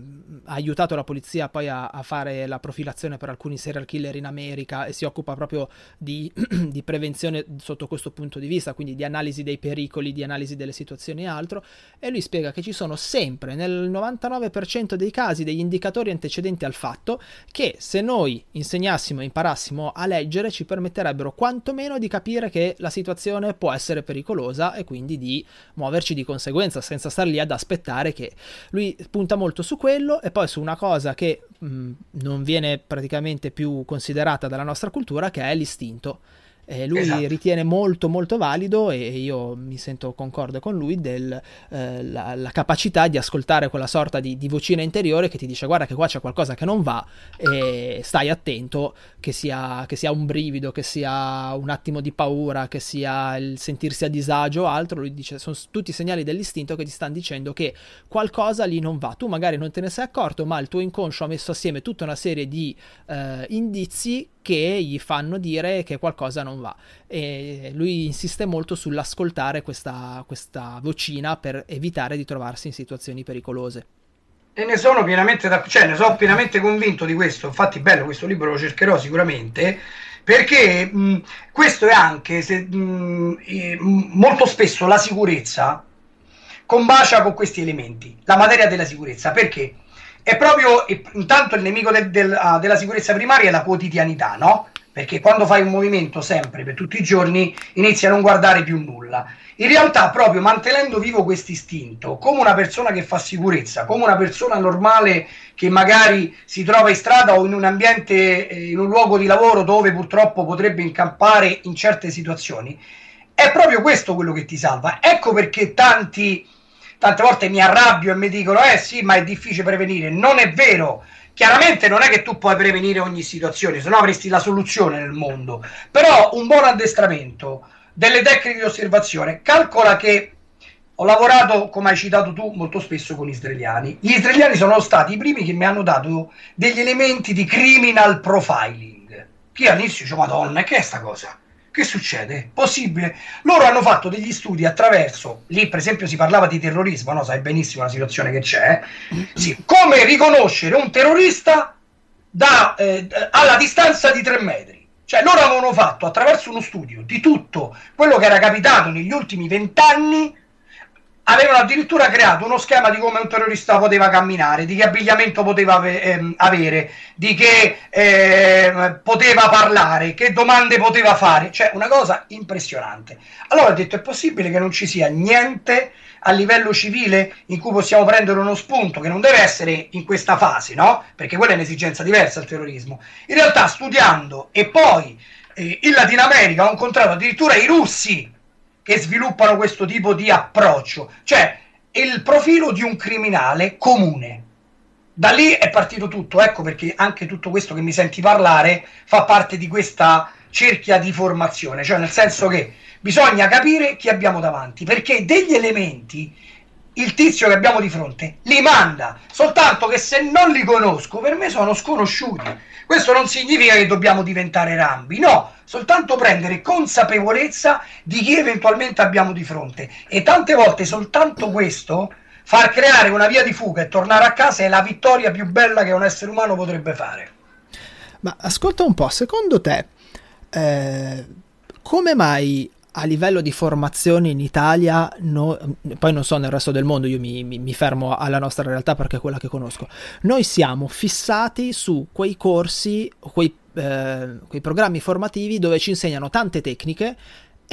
aiutato la polizia poi a, a, fare la profilazione per alcuni serial killer in America e si occupa proprio di, di, prevenzione sotto questo punto di vista, quindi di analisi dei pericoli, di analisi delle situazioni e altro, e lui spiega che ci sono sempre nel 99% dei casi degli indicatori antecedenti al fatto che che se noi insegnassimo e imparassimo a leggere ci permetterebbero quantomeno di capire che la situazione può essere pericolosa e quindi di muoverci di conseguenza senza star lì ad aspettare che lui punta molto su quello e poi su una cosa che mh, non viene praticamente più considerata dalla nostra cultura che è l'istinto eh, lui esatto. ritiene molto molto valido e io mi sento concorde con lui della eh, capacità di ascoltare quella sorta di, di, vocina interiore che ti dice guarda che qua c'è qualcosa che non va e stai attento che sia, che sia un brivido, che sia un attimo di paura, che sia il sentirsi a disagio o altro, lui dice sono tutti segnali dell'istinto che ti stanno dicendo che qualcosa lì non va, tu magari non te ne sei accorto ma il tuo inconscio ha messo assieme tutta una serie di eh, indizi che gli fanno dire che qualcosa non va. E lui insiste molto sull'ascoltare questa, questa vocina per evitare di trovarsi in situazioni pericolose. E ne sono pienamente, da, cioè, ne sono pienamente convinto di questo. Infatti, bello, questo libro lo cercherò sicuramente. Perché mh, questo è anche se, mh, molto spesso la sicurezza combacia con questi elementi, la materia della sicurezza. Perché? È proprio intanto il nemico del, del, uh, della sicurezza primaria è la quotidianità, no? Perché quando fai un movimento sempre per tutti i giorni inizi a non guardare più nulla. In realtà, proprio mantenendo vivo questo istinto, come una persona che fa sicurezza, come una persona normale che magari si trova in strada o in un ambiente, eh, in un luogo di lavoro dove purtroppo potrebbe incampare in certe situazioni, è proprio questo quello che ti salva. Ecco perché tanti tante volte mi arrabbio e mi dicono eh sì ma è difficile prevenire non è vero chiaramente non è che tu puoi prevenire ogni situazione se no avresti la soluzione nel mondo però un buon addestramento delle tecniche di osservazione calcola che ho lavorato, come hai citato tu, molto spesso con gli israeliani. Gli israeliani sono stati i primi che mi hanno dato degli elementi di criminal profiling. Chi all'inizio dice, Madonna, che è sta cosa? Che succede? Possibile. Loro hanno fatto degli studi attraverso, lì per esempio si parlava di terrorismo, no? sai benissimo la situazione che c'è, sì. come riconoscere un terrorista da, eh, alla distanza di tre metri. Cioè loro avevano fatto attraverso uno studio di tutto quello che era capitato negli ultimi vent'anni avevano addirittura creato uno schema di come un terrorista poteva camminare, di che abbigliamento poteva ave- ehm, avere, di che eh, poteva parlare, che domande poteva fare, cioè una cosa impressionante. Allora ho detto è possibile che non ci sia niente a livello civile in cui possiamo prendere uno spunto che non deve essere in questa fase, no? Perché quella è un'esigenza diversa il terrorismo. In realtà studiando e poi eh, in Latino America ho incontrato addirittura i russi che sviluppano questo tipo di approccio, cioè il profilo di un criminale comune. Da lì è partito tutto, ecco perché anche tutto questo che mi senti parlare fa parte di questa cerchia di formazione, cioè nel senso che bisogna capire chi abbiamo davanti, perché degli elementi il tizio che abbiamo di fronte li manda, soltanto che se non li conosco per me sono sconosciuti. Questo non significa che dobbiamo diventare rambi, no, soltanto prendere consapevolezza di chi eventualmente abbiamo di fronte. E tante volte soltanto questo, far creare una via di fuga e tornare a casa è la vittoria più bella che un essere umano potrebbe fare. Ma ascolta un po', secondo te, eh, come mai a livello di formazione in Italia, no, poi non so nel resto del mondo, io mi, mi, mi, fermo alla nostra realtà perché è quella che conosco, noi siamo fissati su quei corsi, quei, eh, quei programmi formativi dove ci insegnano tante tecniche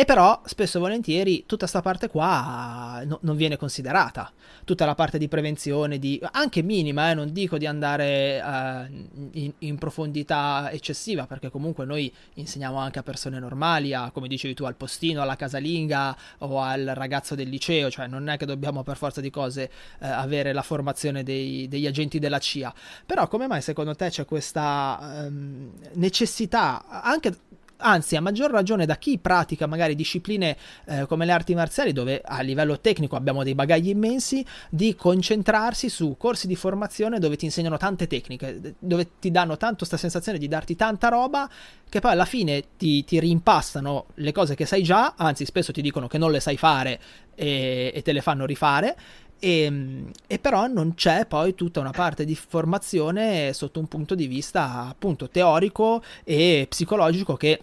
e però spesso e volentieri tutta questa parte qua no, non viene considerata. Tutta la parte di prevenzione, di, anche minima, eh, non dico di andare uh, in, in, profondità eccessiva, perché comunque noi insegniamo anche a persone normali, a, come dicevi tu, al postino, alla casalinga o al ragazzo del liceo, cioè non è che dobbiamo per forza di cose uh, avere la formazione dei, degli agenti della CIA. Però come mai secondo te c'è questa um, necessità, anche anzi a maggior ragione da chi pratica magari discipline eh, come le arti marziali dove a livello tecnico abbiamo dei bagagli immensi, di concentrarsi su corsi di formazione dove ti insegnano tante tecniche, dove ti danno tanto questa sensazione di darti tanta roba che poi alla fine ti, ti rimpastano le cose che sai già, anzi spesso ti dicono che non le sai fare e, e te le fanno rifare e, e, però non c'è poi tutta una parte di formazione sotto un punto di vista appunto teorico e psicologico che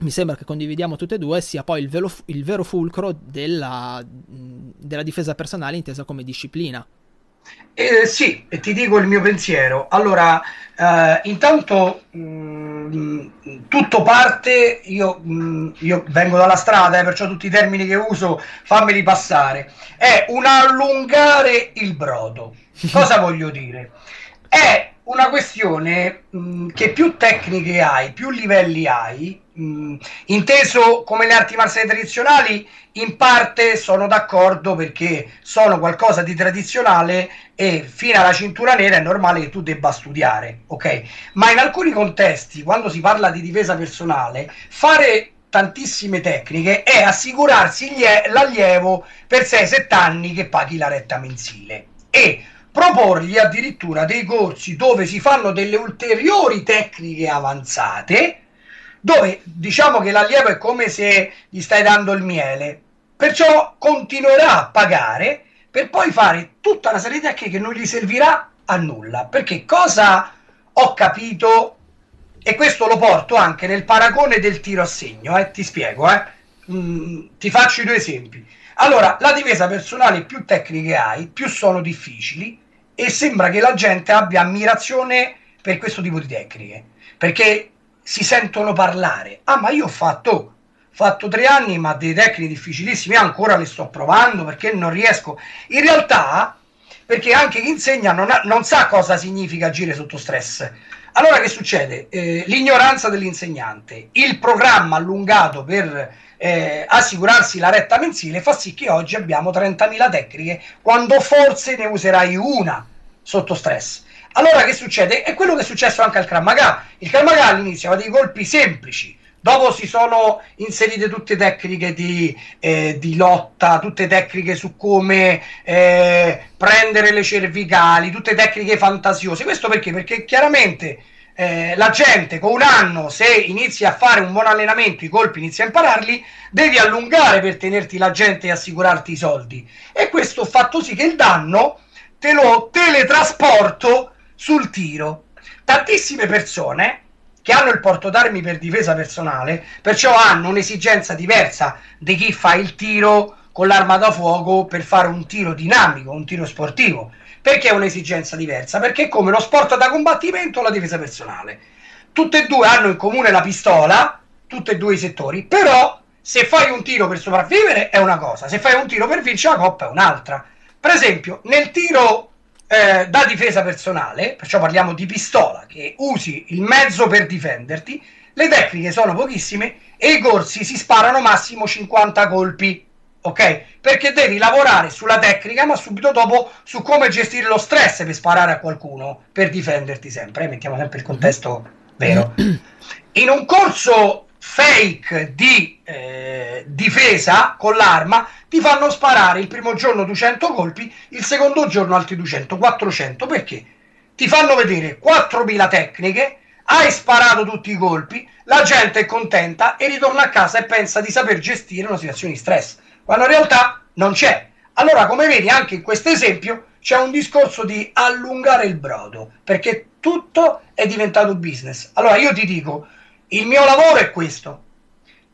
mi sembra che condividiamo tutte e due sia poi il, velo, il vero fulcro della, della difesa personale intesa come disciplina. Eh, sì, ti dico il mio pensiero. Allora, eh, intanto mh, mm, tutto parte, io, mh, mm, io, vengo dalla strada, eh, perciò tutti i termini che uso fammeli passare. È un allungare il brodo. Cosa voglio dire? È una questione mh, mm, che più tecniche hai, più livelli hai, mh, inteso come le arti marziali tradizionali, in parte sono d'accordo perché sono qualcosa di tradizionale e fino alla cintura nera è normale che tu debba studiare, ok? Ma in alcuni contesti, quando si parla di difesa personale, fare tantissime tecniche è assicurarsi l'allievo per 6-7 anni che paghi la retta mensile e proporgli addirittura dei corsi dove si fanno delle ulteriori tecniche avanzate dove diciamo che l'allievo è come se gli stai dando il miele perciò continuerà a pagare per poi fare tutta una serie di che non gli servirà a nulla perché cosa ho capito e questo lo porto anche nel paragone del tiro a segno eh? ti spiego eh? mm, ti faccio i due esempi allora, la difesa personale più tecniche hai, più sono difficili e sembra che la gente abbia ammirazione per questo tipo di tecniche, perché si sentono parlare. Ah, ma io ho fatto, fatto tre anni, ma dei tecniche difficilissime, ancora le sto provando perché non riesco. In realtà, perché anche chi insegna non, ha, non sa cosa significa agire sotto stress. Allora che succede? Eh, l'ignoranza dell'insegnante, il programma allungato per eh, assicurarsi la retta mensile fa sì che oggi abbiamo 30.000 tecniche quando forse ne userai una sotto stress. Allora che succede? È quello che è successo anche al Kramaga. Il Kramaga all'inizio aveva dei colpi semplici, dopo si sono inserite tutte tecniche di, eh, di lotta, tutte tecniche su come eh, prendere le cervicali, tutte tecniche fantasiose. Questo perché? Perché chiaramente eh, la gente con un anno, se inizi a fare un buon allenamento, i colpi inizi a impararli, devi allungare per tenerti la gente e assicurarti i soldi. E questo ha fatto sì che il danno te lo teletrasporto sul tiro. Tantissime persone che hanno il porto d'armi per difesa personale, perciò hanno un'esigenza diversa di chi fa il tiro con l'arma da fuoco per fare un tiro dinamico, un tiro sportivo. Perché è un'esigenza diversa? Perché è come lo sport da combattimento o la difesa personale. Tutte e due hanno in comune la pistola, tutti e due i settori, però se fai un tiro per sopravvivere è una cosa, se fai un tiro per vincere la coppa è un'altra. Per esempio, nel tiro eh, da difesa personale, perciò parliamo di pistola, che usi il mezzo per difenderti, le tecniche sono pochissime e i corsi si sparano massimo 50 colpi ok? Perché devi lavorare sulla tecnica, ma subito dopo su come gestire lo stress per sparare a qualcuno, per difenderti sempre. Eh? Mettiamo sempre il contesto vero. In un corso fake di eh, difesa con l'arma ti fanno sparare il primo giorno 200 colpi, il secondo giorno altri 200, 400. Perché? Ti fanno vedere 4000 tecniche, hai sparato tutti i colpi, la gente è contenta e ritorna a casa e pensa di saper gestire una situazione di stress quando in realtà non c'è. Allora, come vedi, anche in questo esempio c'è un discorso di allungare il brodo, perché tutto è diventato business. Allora, io ti dico, il mio lavoro è questo.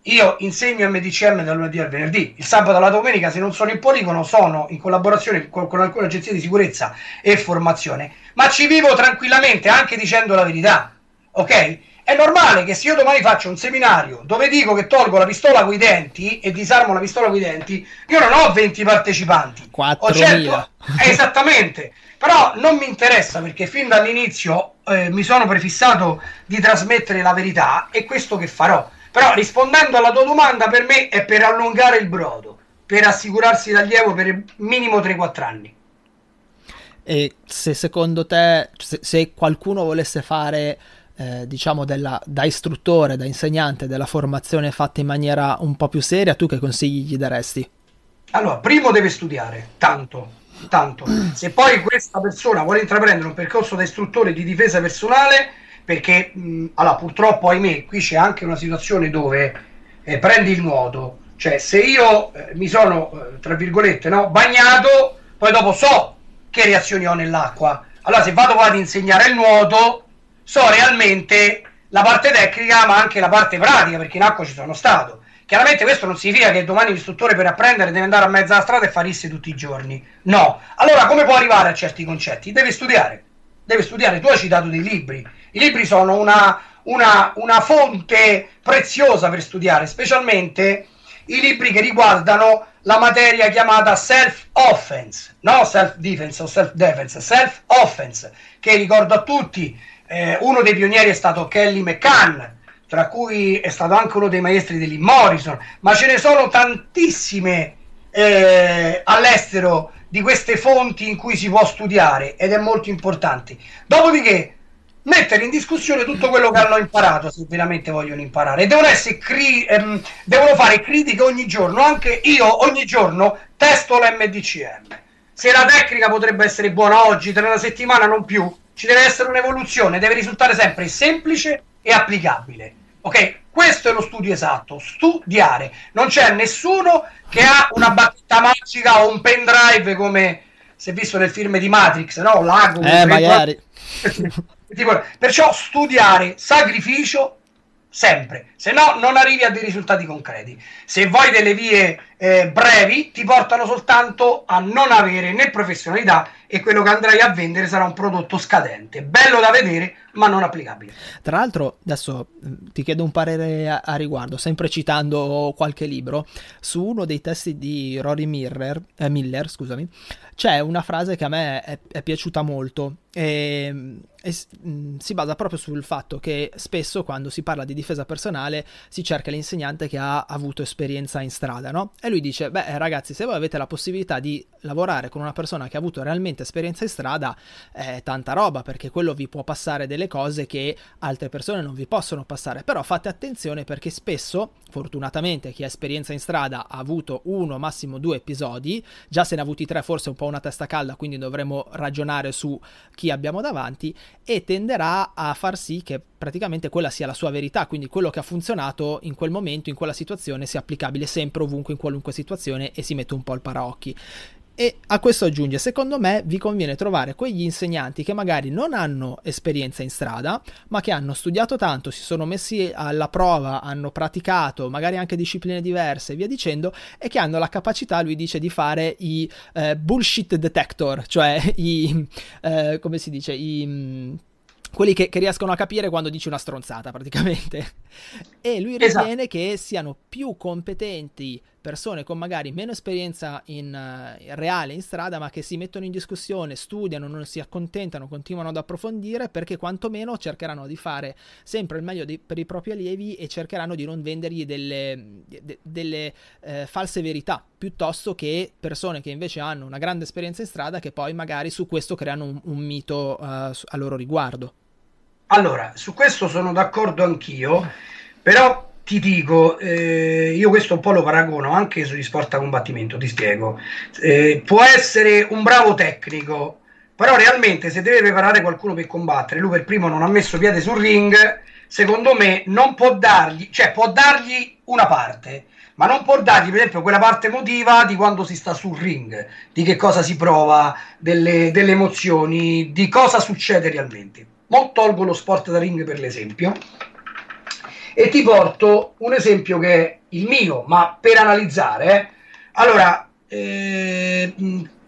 Io insegno MDCM dal lunedì al venerdì, il sabato e la domenica, se non sono in poligono, sono in collaborazione con, con alcune agenzie di sicurezza e formazione, ma ci vivo tranquillamente anche dicendo la verità, ok? È normale che se io domani faccio un seminario dove dico che tolgo la pistola coi denti e disarmo la pistola coi denti, io non ho 20 partecipanti. 4.000. Certo, esattamente. Però non mi interessa perché fin dall'inizio eh, mi sono prefissato di trasmettere la verità e questo che farò. Però rispondendo alla tua domanda, per me è per allungare il brodo, per assicurarsi l'allievo per minimo 3-4 anni. E se secondo te, se, se qualcuno volesse fare eh, diciamo della, da istruttore, da insegnante della formazione fatta in maniera un po' più seria, tu che consigli gli daresti? Allora, primo deve studiare, tanto, tanto. Se poi questa persona vuole intraprendere un percorso da istruttore di difesa personale, perché mh, allora, purtroppo, ahimè, qui c'è anche una situazione dove eh, prendi il nuoto, cioè se io eh, mi sono, eh, tra virgolette, no, bagnato, poi dopo so che reazioni ho nell'acqua. Allora, se vado ad insegnare il nuoto, so realmente la parte tecnica, ma anche la parte pratica, perché in acqua ci sono stato. Chiaramente questo non significa che domani l'istruttore per apprendere deve andare a mezzo alla strada e fare risse tutti i giorni. No. Allora come può arrivare a certi concetti? Deve studiare. Deve studiare. Tu hai citato dei libri. I libri sono una, una, una fonte preziosa per studiare, specialmente i libri che riguardano la materia chiamata self-offense, no self-defense o self-defense, self-offense, che ricordo a tutti, eh, uno dei pionieri è stato Kelly McCann, tra cui è stato anche uno dei maestri dell'I Morrison, ma ce ne sono tantissime eh, all'estero di queste fonti in cui si può studiare ed è molto importante. Dopodiché mettere in discussione tutto quello che hanno imparato se veramente vogliono imparare. Devono, cri- ehm, devono fare critiche ogni giorno. Anche io ogni giorno testo l'MDCM se la tecnica potrebbe essere buona oggi tra una settimana non più ci deve essere un'evoluzione deve risultare sempre semplice e applicabile. Ok? Questo è lo studio esatto, studiare. Non c'è nessuno che ha una bacchetta magica o un pendrive come si è visto nel film di Matrix, no? Lago. Eh, magari. Perciò studiare, sacrificio, sempre, se no non arrivi a dei risultati concreti. Se vuoi delle vie eh, brevi, ti portano soltanto a non avere né professionalità e quello che andrai a vendere sarà un prodotto scadente, bello da vedere ma non applicabile. Tra l'altro, adesso mm, ti chiedo un parere a, a, riguardo, sempre citando qualche libro, su uno dei testi di Rory Miller, eh, Miller scusami, c'è una frase che a me è, è piaciuta molto e, e mh, mm, si basa proprio sul fatto che spesso quando si parla di difesa personale si cerca l'insegnante che ha avuto esperienza in strada, no? E lui dice, beh ragazzi, se voi avete la possibilità di lavorare con una persona che ha avuto realmente esperienza in strada, è tanta roba, perché quello vi può passare delle cose che altre persone non vi possono passare, però fate attenzione perché spesso, fortunatamente, chi ha esperienza in strada ha avuto uno, massimo due episodi, già se ne ha avuti tre forse un po' una testa calda, quindi dovremo ragionare su chi abbiamo davanti e tenderà a far sì che praticamente quella sia la sua verità, quindi quello che ha funzionato in quel momento, in quella situazione, sia applicabile sempre, ovunque, in qualunque situazione e si mette un po' il paraocchi. E a questo aggiunge, secondo me vi conviene trovare quegli insegnanti che magari non hanno esperienza in strada, ma che hanno studiato tanto, si sono messi alla prova, hanno praticato magari anche discipline diverse e via dicendo, e che hanno la capacità, lui dice, di fare i eh, bullshit detector, cioè i, eh, come si dice, i quelli che, che, riescono a capire quando dici una stronzata praticamente. E lui esatto. ritiene esatto. che siano più competenti persone con magari meno esperienza in, uh, reale in strada, ma che si mettono in discussione, studiano, non si accontentano, continuano ad approfondire perché quantomeno cercheranno di fare sempre il meglio di, per i propri allievi e cercheranno di non vendergli delle, de, delle eh, false verità, piuttosto che persone che invece hanno una grande esperienza in strada che poi magari su questo creano un, un mito uh, a loro riguardo. Allora, su questo sono d'accordo anch'io, però ti dico, eh, io questo un po' lo paragono anche sugli sport a combattimento, ti spiego. Eh, può essere un bravo tecnico, però realmente se deve preparare qualcuno per combattere, lui per primo non ha messo piede sul ring, secondo me non può dargli, cioè può dargli una parte, ma non può dargli per esempio quella parte emotiva di quando si sta sul ring, di che cosa si prova, delle, delle emozioni, di cosa succede realmente. Mo tolgo lo sport da ring per l'esempio e ti porto un esempio che è il mio, ma per analizzare. Eh. Allora, eh,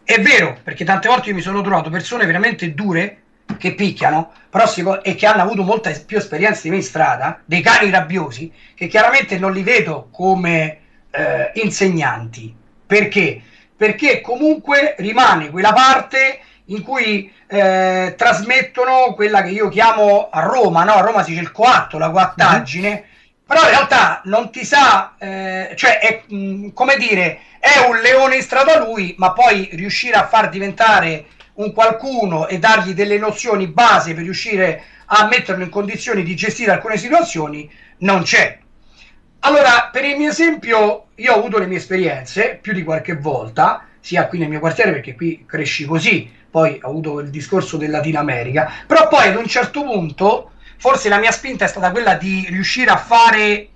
è vero, perché tante volte io mi sono trovato persone veramente dure che picchiano però si, e che hanno avuto molta più esperienza di me in strada, dei cani rabbiosi, che chiaramente non li vedo come eh, insegnanti. Perché? Perché comunque rimane quella parte in cui eh, trasmettono quella che io chiamo a Roma, no? A Roma si dice il coatto, la coattaggine, mm-hmm. però in realtà non ti sa, eh, cioè è mh, mm, come dire, è un leone in strada lui, ma poi riuscire a far diventare un qualcuno e dargli delle nozioni base per riuscire a metterlo in condizioni di gestire alcune situazioni, non c'è. Allora, per il mio esempio, io ho avuto le mie esperienze più di qualche volta, sia qui nel mio quartiere, perché qui cresci così, poi ho avuto il discorso del Latino America, però poi ad un certo punto, forse la mia spinta è stata quella di riuscire a fare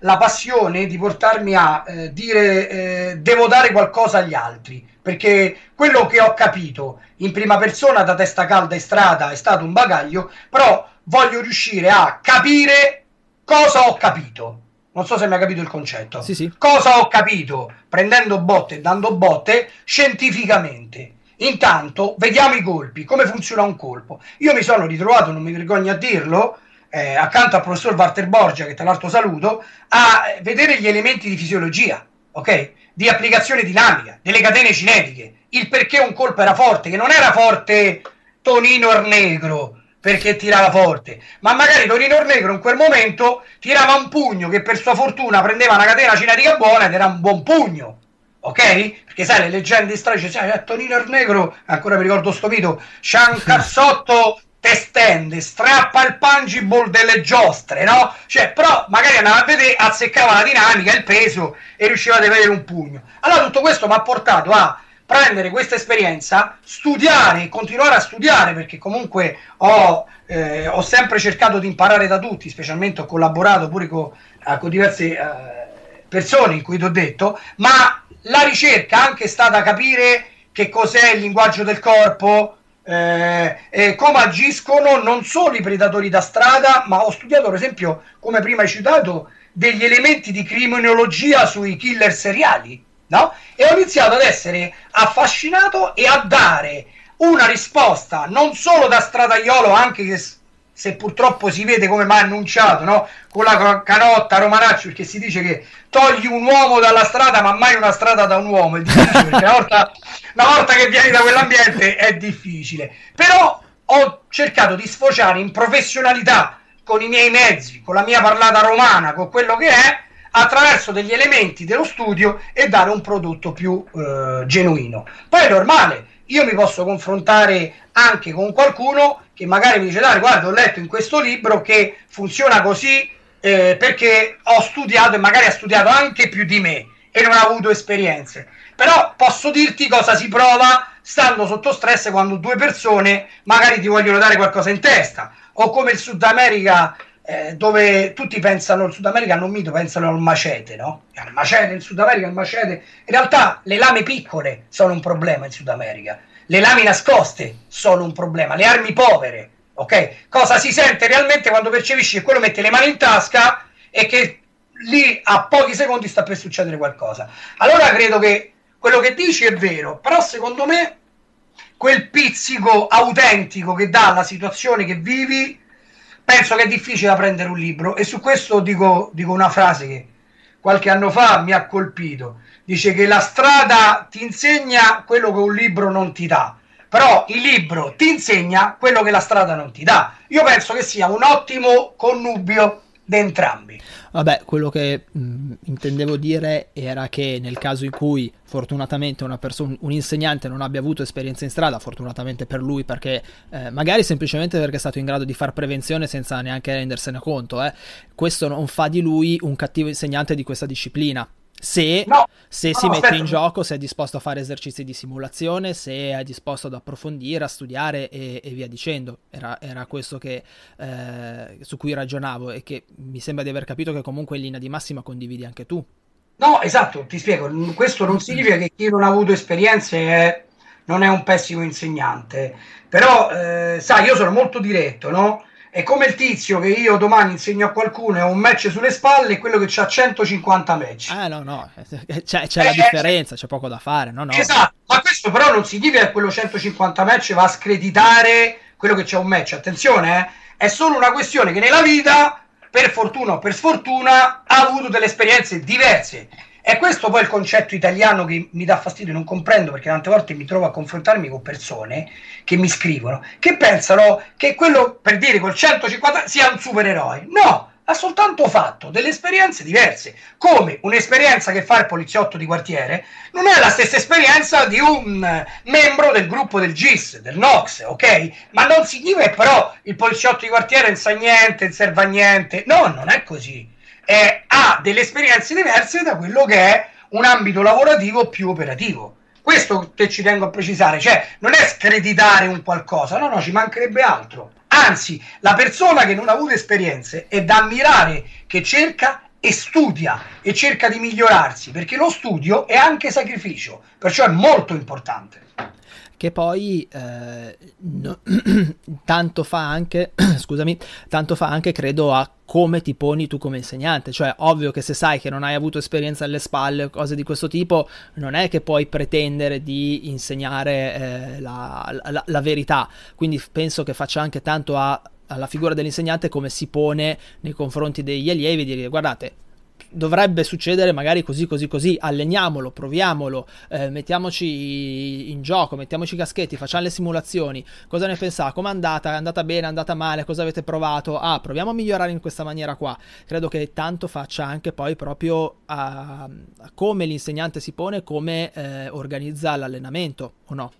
la passione di portarmi a eh, dire eh, devo dare qualcosa agli altri perché quello che ho capito in prima persona da testa calda e strada è stato un bagaglio però voglio riuscire a capire cosa ho capito. Non so se mi ha capito il concetto. Sì, sì. cosa ho capito? Prendendo botte e dando botte scientificamente intanto vediamo i colpi come funziona un colpo. Io mi sono ritrovato non mi vergogno a dirlo eh, accanto al professor Walter Borgia, che tra l'altro saluto, a vedere gli elementi di fisiologia, ok? Di applicazione dinamica, delle catene cinetiche, il perché un colpo era forte, che non era forte Tonino Ornegro perché tirava forte, ma magari Tonino Ornegro in quel momento tirava un pugno che per sua fortuna prendeva una catena cinetica buona ed era un buon pugno, ok? Perché sai, le leggende strane, cioè, Tonino Ornegro, ancora mi ricordo sto c'ha un cassotto te stende, strappa il pungible delle giostre, no? Cioè, però magari andava a vedere, azzeccava la dinamica, il peso e riusciva a vedere un pugno. Allora tutto questo mi ha portato a prendere questa esperienza, studiare, continuare a studiare, perché comunque ho, eh, ho sempre cercato di imparare da tutti, specialmente ho collaborato pure con, eh, con diverse eh, persone in cui ti ho detto, ma la ricerca anche è stata capire che cos'è il linguaggio del corpo, eh, eh, come agiscono non solo i predatori da strada, ma ho studiato per esempio, come prima hai citato, degli elementi di criminologia sui killer seriali, no? E ho iniziato ad essere affascinato e a dare una risposta non solo da stradaiolo, anche che se purtroppo si vede come mai annunciato, no? con la canotta Romanaccio, perché si dice che togli un uomo dalla strada, ma mai una strada da un uomo, è difficile, perché una volta, una volta che vieni da quell'ambiente è difficile. Però ho cercato di sfociare in professionalità con i miei mezzi, con la mia parlata romana, con quello che è, attraverso degli elementi dello studio e dare un prodotto più eh, genuino. Poi è normale, io mi posso confrontare anche con qualcuno che magari mi dice guarda ho letto in questo libro che funziona così eh, perché ho studiato e magari ha studiato anche più di me e non ha avuto esperienze. Però posso dirti cosa si prova stando sotto stress quando due persone magari ti vogliono dare qualcosa in testa. O come il Sud America eh, dove tutti pensano il Sud America non mito pensano al macete no? al macete in Sud America il macete. In realtà le lame piccole sono un problema in Sud America. Le lame nascoste sono un problema, le armi povere, ok? Cosa si sente realmente quando percepisci che quello mette le mani in tasca e che lì a pochi secondi sta per succedere qualcosa. Allora credo che quello che dici è vero, però secondo me quel pizzico autentico che dà la situazione che vivi, penso che è difficile da prendere un libro e su questo dico, dico una frase che qualche anno fa mi ha colpito dice che la strada ti insegna quello che un libro non ti dà, però il libro ti insegna quello che la strada non ti dà. Io penso che sia un ottimo connubio di entrambi. Vabbè, quello che mh, intendevo dire era che nel caso in cui fortunatamente una persona, un insegnante non abbia avuto esperienza in strada, fortunatamente per lui, perché eh, magari semplicemente perché è stato in grado di far prevenzione senza neanche rendersene conto, eh, questo non fa di lui un cattivo insegnante di questa disciplina se, no, se no, si mette aspetta. in gioco, se è disposto a fare esercizi di simulazione, se è disposto ad approfondire, a studiare e, e via dicendo. Era, era questo che, eh, su cui ragionavo e che mi sembra di aver capito che comunque in linea di massima condividi anche tu. No, esatto, ti spiego. Questo non significa che chi non ha avuto esperienze è, non è un pessimo insegnante. Però, eh, sai, io sono molto diretto, no? È come il tizio che io domani insegno a qualcuno e ho un match sulle spalle e quello che ha 150 match. Ah, no, no, c'è, c'è eh, la differenza, c'è poco da fare. No, no. Esatto, ma questo però non significa che quello 150 match va a screditare quello che c'è un match. Attenzione, eh? è solo una questione che nella vita, per fortuna o per sfortuna, ha avuto delle esperienze diverse è questo poi il concetto italiano che mi dà fastidio, non comprendo perché tante volte mi trovo a confrontarmi con persone che mi scrivono, che pensano che quello per dire col 150 sia un supereroe. No, ha soltanto fatto delle esperienze diverse, come un'esperienza che fa il poliziotto di quartiere non è la stessa esperienza di un membro del gruppo del GIS, del NOX, ok? Ma non significa che però il poliziotto di quartiere non sa niente, non serve a niente, no, non è così. Eh, ha delle esperienze diverse da quello che è un ambito lavorativo più operativo. Questo che ci tengo a precisare, cioè non è screditare un qualcosa, no, no, ci mancherebbe altro. Anzi, la persona che non ha avuto esperienze è da ammirare che cerca e studia e cerca di migliorarsi, perché lo studio è anche sacrificio, perciò è molto importante che poi eh, no, tanto fa anche, scusami, tanto fa anche credo a come ti poni tu come insegnante, cioè ovvio che se sai che non hai avuto esperienza alle spalle o cose di questo tipo, non è che puoi pretendere di insegnare eh, la, la, la, verità, quindi penso che faccia anche tanto a, alla figura dell'insegnante come si pone nei confronti degli allievi, dire guardate, dovrebbe succedere magari così così così. Alleniamolo proviamolo eh, mettiamoci in gioco mettiamoci i caschetti facciamo le simulazioni. Cosa ne pensate? Com'è andata? È andata bene? È andata male? Cosa avete provato? Ah proviamo a migliorare in questa maniera qua. Credo che tanto faccia anche poi proprio a, a come l'insegnante si pone come eh, organizza l'allenamento o no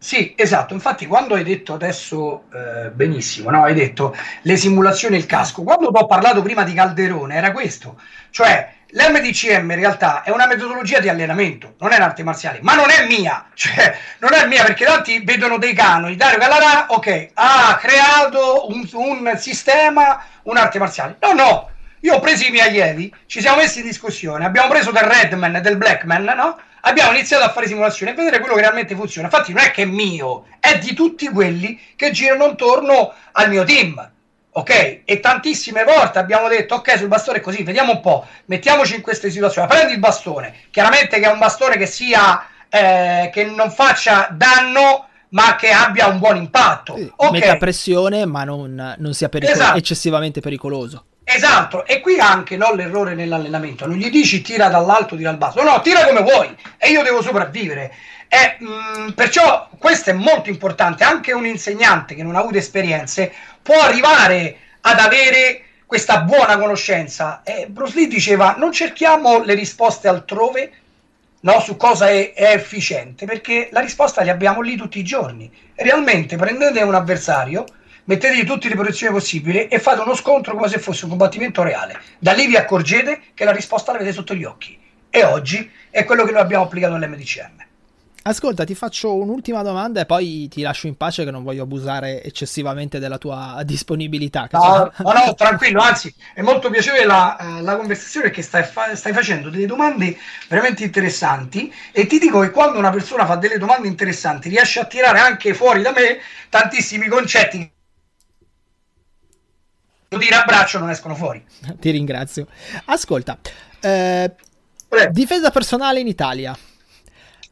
sì, esatto. Infatti, quando hai detto adesso eh, benissimo, no? hai detto le simulazioni e il casco. Quando ho parlato prima di Calderone, era questo, cioè l'MDCM in realtà è una metodologia di allenamento, non è un'arte marziale, ma non è mia, cioè non è mia perché tanti vedono dei canoni. Dario Gallarà, ok, ha creato un, un sistema, un'arte marziale. No, no, io ho preso i miei allievi, ci siamo messi in discussione, abbiamo preso del Redman e del Blackman, no? Abbiamo iniziato a fare simulazioni e vedere quello che realmente funziona. Infatti, non è che è mio, è di tutti quelli che girano intorno al mio team. Ok? E tantissime volte abbiamo detto: Ok, sul bastone è così, vediamo un po', mettiamoci in queste situazioni. Prendi il bastone, chiaramente che è un bastone che sia eh, che non faccia danno ma che abbia un buon impatto. Okay. Metta pressione, ma non, non sia pericolo- esatto. eccessivamente pericoloso. Esatto, e qui anche no, l'errore nell'allenamento, non gli dici tira dall'alto, tira dal basso, no, tira come vuoi e io devo sopravvivere. E, mh, mm, perciò questo è molto importante, anche un insegnante che non ha avuto esperienze può arrivare ad avere questa buona conoscenza. E Bruce Lee diceva non cerchiamo le risposte altrove, no, su cosa è, è efficiente, perché la risposta li abbiamo lì tutti i giorni. Realmente prendete un avversario mettetegli tutte le protezioni possibili e fate uno scontro come se fosse un combattimento reale. Da lì vi accorgete che la risposta l'avete sotto gli occhi. E oggi è quello che noi abbiamo applicato all'MDCM. Ascolta, ti faccio un'ultima domanda e poi ti lascio in pace che non voglio abusare eccessivamente della tua disponibilità. No, no, no, tranquillo, anzi è molto piacevole la, uh, la conversazione perché stai, fa- stai, facendo delle domande veramente interessanti e ti dico che quando una persona fa delle domande interessanti riesce a tirare anche fuori da me tantissimi concetti tiri a braccio non escono fuori. Ti ringrazio. Ascolta, eh, difesa personale in Italia.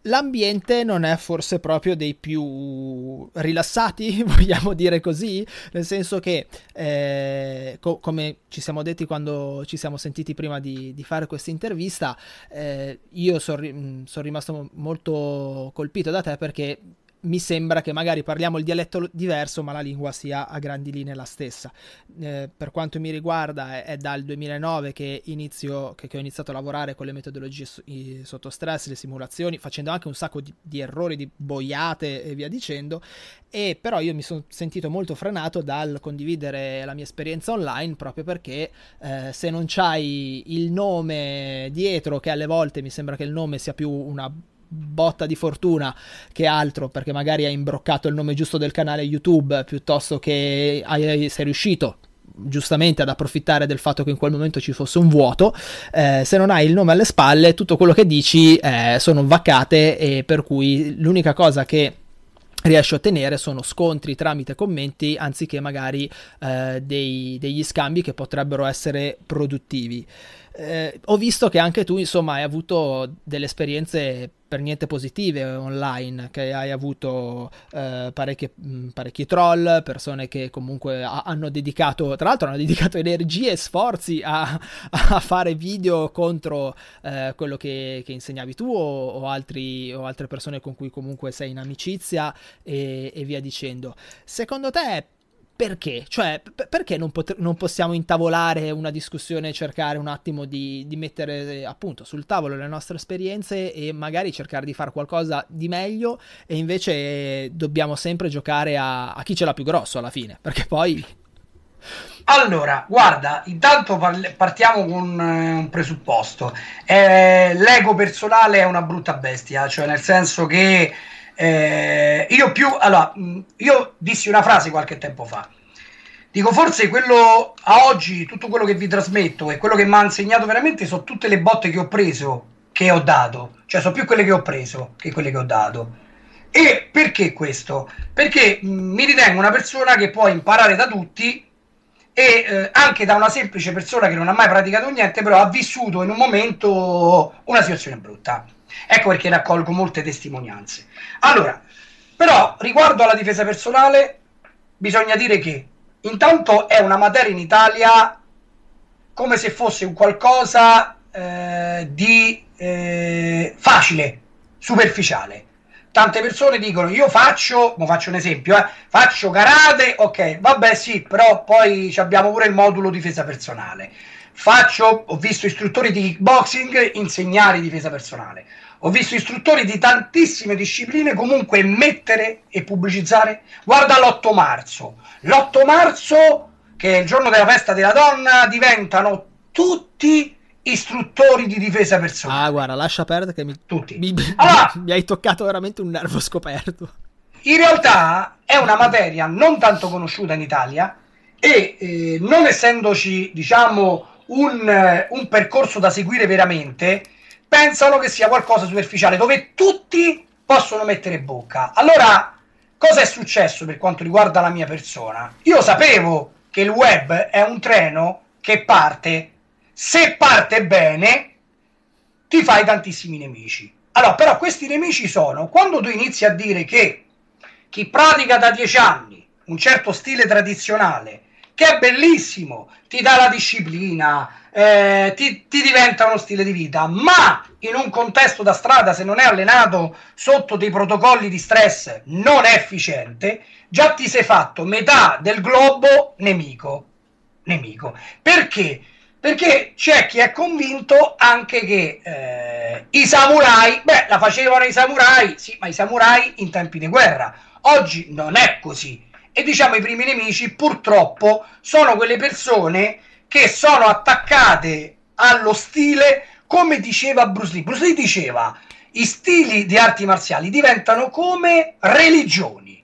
L'ambiente non è forse proprio dei più rilassati, vogliamo dire così, nel senso che, eh, co- come ci siamo detti quando ci siamo sentiti prima di, di fare questa intervista, eh, io sono ri- son rimasto molto colpito da te perché mi sembra che magari parliamo il dialetto diverso, ma la lingua sia a grandi linee la stessa. Eh, per quanto mi riguarda, è, è dal 2009 che, inizio, che, che, ho iniziato a lavorare con le metodologie so, i, sotto stress, le simulazioni, facendo anche un sacco di, di, errori, di boiate e via dicendo. E però io mi sono sentito molto frenato dal condividere la mia esperienza online proprio perché eh, se non c'hai il nome dietro, che alle volte mi sembra che il nome sia più una botta di fortuna che altro perché magari hai imbroccato il nome giusto del canale YouTube piuttosto che hai, sei riuscito giustamente ad approfittare del fatto che in quel momento ci fosse un vuoto, eh, se non hai il nome alle spalle tutto quello che dici eh, sono vaccate e per cui l'unica cosa che riesci a ottenere sono scontri tramite commenti anziché magari eh, dei, degli scambi che potrebbero essere produttivi. Eh, ho visto che anche tu, insomma, hai avuto delle esperienze per niente positive online, che hai avuto eh, parecchie, mh, parecchi troll, persone che comunque ha, hanno dedicato, tra l'altro hanno dedicato energie e sforzi a, a fare video contro eh, quello che, che, insegnavi tu o, o, altri, o, altre persone con cui comunque sei in amicizia e, e via dicendo. Secondo te perché? Cioè, p- perché non, pot- non, possiamo intavolare una discussione cercare un attimo di, di, mettere appunto sul tavolo le nostre esperienze e magari cercare di fare qualcosa di meglio e invece dobbiamo sempre giocare a, a chi ce l'ha più grosso alla fine, perché poi... Allora, guarda, intanto partiamo con eh, un presupposto. Eh, l'ego personale è una brutta bestia, cioè nel senso che eh, io più, allora, io dissi una frase qualche tempo fa. Dico, forse quello a oggi, tutto quello che vi trasmetto e quello che mi ha insegnato veramente sono tutte le botte che ho preso, che ho dato. Cioè, sono più quelle che ho preso che quelle che ho dato. E perché questo? Perché mi ritengo una persona che può imparare da tutti e eh, anche da una semplice persona che non ha mai praticato niente, però ha vissuto in un momento una situazione brutta. Ecco perché raccolgo molte testimonianze. Allora, però riguardo alla difesa personale, bisogna dire che intanto è una materia in Italia come se fosse un qualcosa eh, di eh, facile, superficiale. Tante persone dicono io faccio, mo faccio un esempio, eh, faccio karate, ok, vabbè sì, però poi abbiamo pure il modulo difesa personale. Faccio, ho visto istruttori di kickboxing insegnare difesa personale ho visto istruttori di tantissime discipline comunque mettere e pubblicizzare. Guarda l'8 marzo. L'8 marzo, che è il giorno della festa della donna, diventano tutti istruttori di difesa personale. Ah, guarda, lascia perdere che mi, tutti. Mi, allora, mi hai toccato veramente un nervo scoperto. In realtà è una materia non tanto conosciuta in Italia e eh, non essendoci, diciamo, un, un percorso da seguire veramente, pensano che sia qualcosa superficiale dove tutti possono mettere bocca. Allora, cosa è successo per quanto riguarda la mia persona? Io sapevo che il web è un treno che parte, se parte bene, ti fai tantissimi nemici. Allora, però questi nemici sono quando tu inizi a dire che chi pratica da dieci anni un certo stile tradizionale, che è bellissimo, ti dà la disciplina, eh, ti, ti, diventa uno stile di vita, ma in un contesto da strada, se non è allenato sotto dei protocolli di stress non è efficiente, già ti sei fatto metà del globo nemico. Nemico. Perché? Perché c'è chi è convinto anche che eh, i samurai, beh, la facevano i samurai, sì, ma i samurai in tempi di guerra. Oggi non è così. E diciamo i primi nemici purtroppo sono quelle persone che sono attaccate allo stile come diceva Bruce Lee. Bruce Lee diceva i stili di arti marziali diventano come religioni.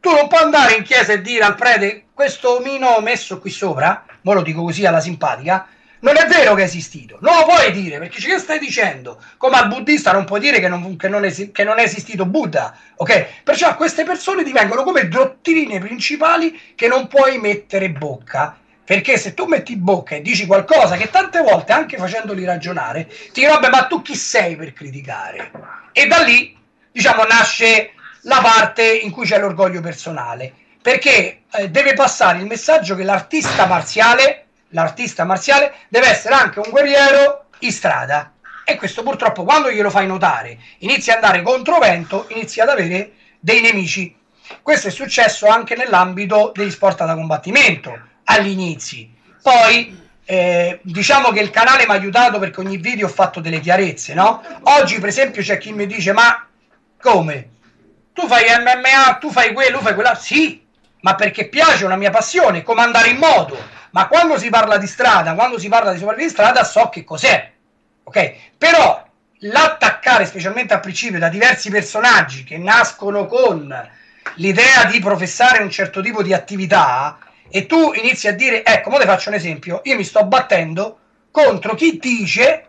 Tu non puoi andare in chiesa e dire al prete questo omino messo qui sopra, mo lo dico così alla simpatica, non è vero che è esistito, non lo puoi dire perché che stai dicendo? Come al buddista non puoi dire che non, che non, esi, che non è esistito Buddha, ok? Perciò queste persone divengono come dottrine principali che non puoi mettere bocca perché se tu metti bocca e dici qualcosa che tante volte, anche facendoli ragionare, ti dicono, ma tu chi sei per criticare? E da lì, diciamo, nasce la parte in cui c'è l'orgoglio personale, perché eh, deve passare il messaggio che l'artista marziale, l'artista marziale deve essere anche un guerriero in strada. E questo purtroppo quando glielo fai notare, inizia ad andare contro vento, inizia ad avere dei nemici. Questo è successo anche nell'ambito degli sport da combattimento agli inizi. Poi eh, diciamo che il canale mi ha aiutato perché ogni video ho fatto delle chiarezze, no? Oggi, per esempio, c'è chi mi dice: Ma come? Tu fai MMA, tu fai quello, fai quella? Sì, ma perché piace, è una mia passione, come andare in moto. Ma quando si parla di strada, quando si parla di sopravvivenza di strada, so che cos'è. Ok? Però l'attaccare, specialmente a principio, da diversi personaggi che nascono con l'idea di professare un certo tipo di attività, e tu inizi a dire, ecco, ora ti faccio un esempio, io mi sto battendo contro chi dice,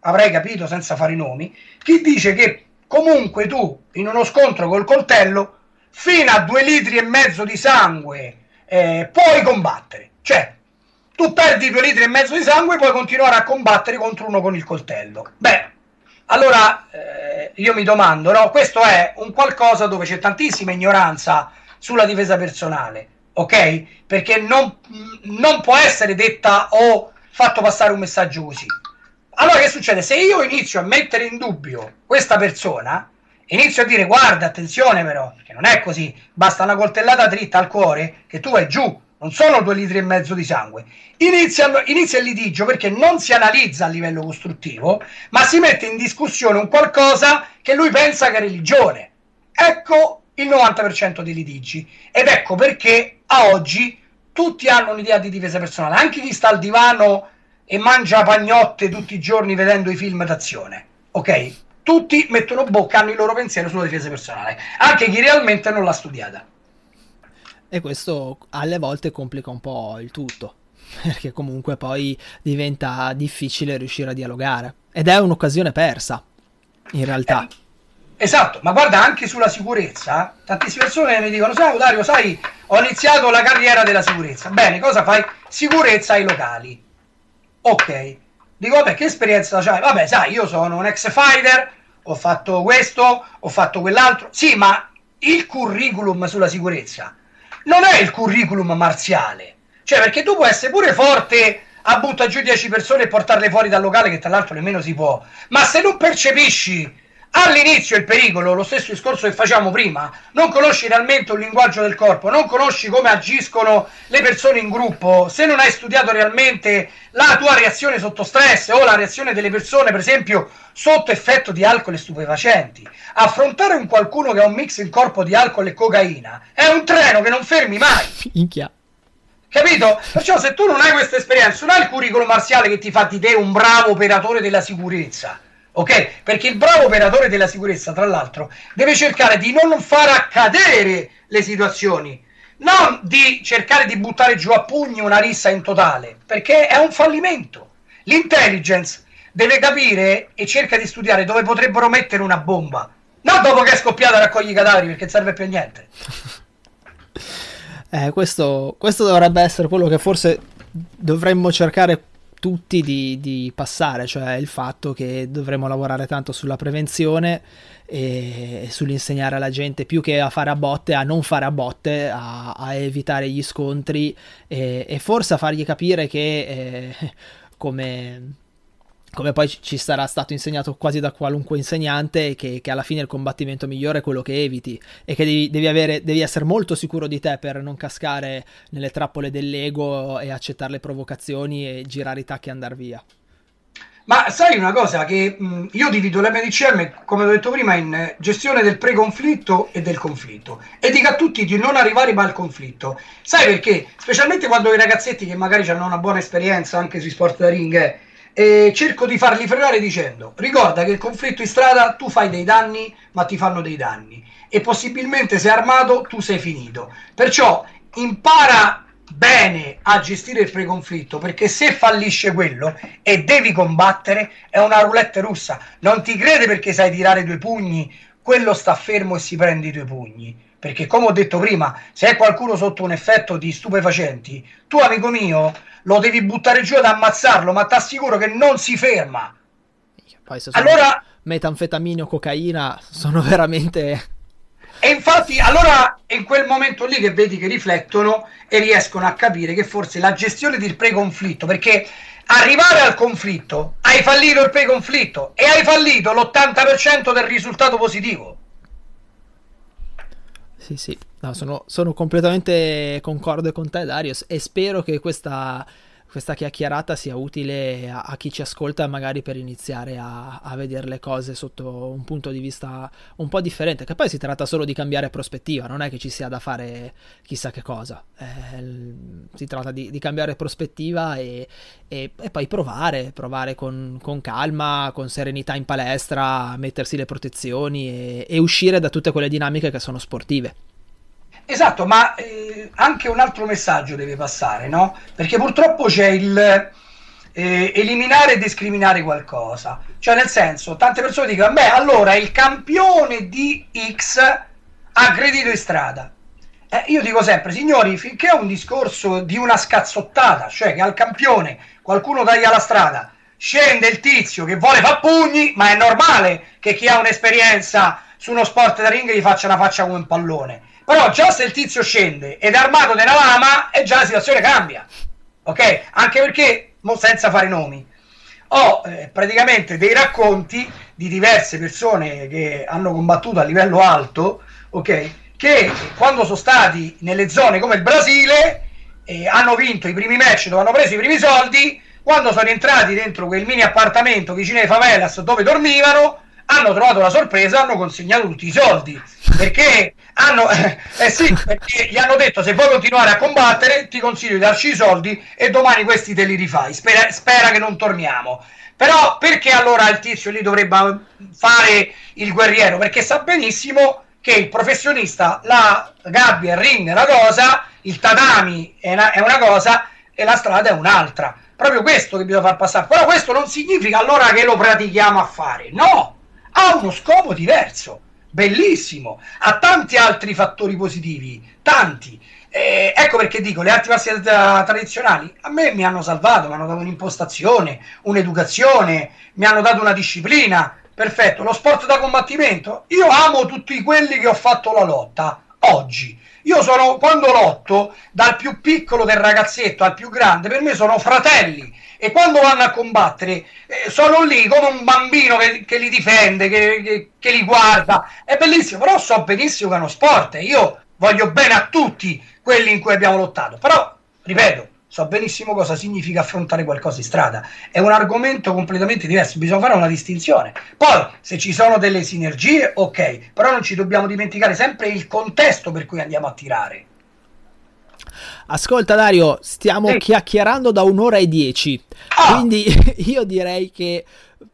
avrei capito senza fare i nomi, chi dice che comunque tu in uno scontro col coltello fino a due litri e mezzo di sangue eh, puoi combattere. Cioè, tu perdi due litri e mezzo di sangue e puoi continuare a combattere contro uno con il coltello. Beh, allora eh, io mi domando, no? Questo è un qualcosa dove c'è tantissima ignoranza sulla difesa personale ok? Perché non, non può essere detta o fatto passare un messaggio così. Allora che succede? Se io inizio a mettere in dubbio questa persona inizio a dire guarda, attenzione però, perché non è così, basta una coltellata dritta al cuore che tu vai giù, non sono due litri e mezzo di sangue. Inizia, inizia, il litigio perché non si analizza a livello costruttivo, ma si mette in discussione un qualcosa che lui pensa che è religione. Ecco il 90% dei litigi. Ed ecco perché a oggi tutti hanno un'idea di difesa personale, anche chi sta al divano e mangia pagnotte tutti i giorni vedendo i film d'azione. Ok? Tutti mettono bocca, hanno il loro pensiero sulla difesa personale, anche chi realmente non l'ha studiata. E questo alle volte complica un po' il tutto, perché comunque poi diventa difficile riuscire a dialogare. Ed è un'occasione persa, in realtà. Eh Esatto, ma guarda anche sulla sicurezza, tantissime persone mi dicono, sai Dario, sai, ho iniziato la carriera della sicurezza. Bene, cosa fai? Sicurezza ai locali. Ok. Dico, vabbè, che esperienza c'hai? Vabbè, sai, io sono un ex fighter, ho fatto questo, ho fatto quell'altro. Sì, ma il curriculum sulla sicurezza non è il curriculum marziale. Cioè, perché tu puoi essere pure forte a buttare giù 10 persone e portarle fuori dal locale, che tra l'altro nemmeno si può. Ma se non percepisci all'inizio il pericolo, lo stesso discorso che facciamo prima, non conosci realmente un linguaggio del corpo, non conosci come agiscono le persone in gruppo, se non hai studiato realmente la tua reazione sotto stress o la reazione delle persone, per esempio, sotto effetto di alcol e stupefacenti, affrontare un qualcuno che ha un mix in corpo di alcol e cocaina è un treno che non fermi mai. Minchia. Capito? Perciò se tu non hai questa esperienza, non hai il curriculum marziale che ti fa di te un bravo operatore della sicurezza ok? Perché il bravo operatore della sicurezza, tra l'altro, deve cercare di non far accadere le situazioni, non di cercare di buttare giù a pugni una rissa in totale, perché è un fallimento. L'intelligence deve capire e cerca di studiare dove potrebbero mettere una bomba, non dopo che è scoppiata raccogli i cadaveri perché serve più a niente. Eh, questo, questo dovrebbe essere quello che forse dovremmo cercare tutti di, di, passare, cioè il fatto che dovremmo lavorare tanto sulla prevenzione e sull'insegnare alla gente più che a fare a botte, a non fare a botte, a, a evitare gli scontri e, e, forse a fargli capire che eh, come come poi ci sarà stato insegnato quasi da qualunque insegnante, che, che alla fine il combattimento migliore è quello che eviti e che devi, devi, avere, devi, essere molto sicuro di te per non cascare nelle trappole dell'ego e accettare le provocazioni e girare i tacchi e andare via. Ma sai una cosa che mh, io divido l'MDCM, come ho detto prima, in gestione del pre-conflitto e del conflitto e dico a tutti di non arrivare mai al conflitto. Sai perché? Specialmente quando i ragazzetti che magari hanno una buona esperienza anche sui sport da ring eh, e cerco di farli frenare dicendo ricorda che il conflitto in strada tu fai dei danni ma ti fanno dei danni. E possibilmente se armato tu sei finito. Perciò impara bene a gestire il preconflitto perché se fallisce quello e devi combattere è una roulette russa. Non ti crede perché sai tirare due pugni? Quello sta fermo e si prende i tuoi pugni perché come ho detto prima se è qualcuno sotto un effetto di stupefacenti tu amico mio lo devi buttare giù ad ammazzarlo, ma ti assicuro che non si ferma. Poi allora, metanfetamine o cocaina sono veramente... E infatti allora è in quel momento lì che vedi che riflettono e riescono a capire che forse la gestione del preconflitto, perché arrivare al conflitto, hai fallito il preconflitto e hai fallito l'80% del risultato positivo. Sì, sì, no, sono, sono, completamente concorde con te, Darius, e spero che questa, questa chiacchierata sia utile a, a, chi ci ascolta, magari per iniziare a, a, vedere le cose sotto un punto di vista un po' differente. Che poi si tratta solo di cambiare prospettiva, non è che ci sia da fare chissà che cosa. Eh, si tratta di, di cambiare prospettiva e, e, e, poi provare, provare con, con, calma, con serenità in palestra, mettersi le protezioni e, e uscire da tutte quelle dinamiche che sono sportive. Esatto, ma eh, anche un altro messaggio deve passare, no? Perché purtroppo c'è il eh, eliminare e discriminare qualcosa. Cioè, nel senso, tante persone dicono, beh, allora il campione di X ha aggredito in strada. Eh, io dico sempre, signori, finché è un discorso di una scazzottata, cioè che al campione qualcuno taglia la strada, scende il tizio che vuole far pugni, ma è normale che chi ha un'esperienza su uno sport da ring gli faccia una faccia come un pallone però già se il tizio scende ed è armato della lama, e già la situazione cambia. Ok? Anche perché, senza fare nomi, ho eh, praticamente dei racconti di diverse persone che hanno combattuto a livello alto, ok? Che quando sono stati nelle zone come il Brasile eh, hanno vinto i primi match dove hanno preso i primi soldi, quando sono entrati dentro quel mini appartamento vicino ai favelas dove dormivano, hanno trovato la sorpresa, hanno consegnato tutti i soldi perché hanno, eh sì, perché gli hanno detto se vuoi continuare a combattere ti consiglio di darci i soldi e domani questi te li rifai, spera, spera che non torniamo. Però perché allora il tizio lì dovrebbe fare il guerriero? Perché sa benissimo che il professionista, la gabbia, il ring è una cosa, il tatami è una, è una cosa e la strada è un'altra. Proprio questo che bisogna far passare. Però questo non significa allora che lo pratichiamo a fare. No, ha uno scopo diverso bellissimo, ha tanti altri fattori positivi, tanti. Eh, ecco perché dico, le arti marziali tradizionali a me mi hanno salvato, mi hanno dato un'impostazione, un'educazione, mi hanno dato una disciplina. Perfetto, lo sport da combattimento, io amo tutti quelli che ho fatto la lotta oggi. Io sono, quando lotto, dal più piccolo del ragazzetto al più grande, per me sono fratelli e quando vanno a combattere eh, sono lì come un bambino che, che li difende, che, che, che, li guarda. È bellissimo, però so benissimo che è uno sport io voglio bene a tutti quelli in cui abbiamo lottato. Però, ripeto, so benissimo cosa significa affrontare qualcosa in strada. È un argomento completamente diverso, bisogna fare una distinzione. Poi, se ci sono delle sinergie, ok, però non ci dobbiamo dimenticare sempre il contesto per cui andiamo a tirare. Ascolta Dario, stiamo sì. chiacchierando da un'ora e dieci, ah. quindi io direi che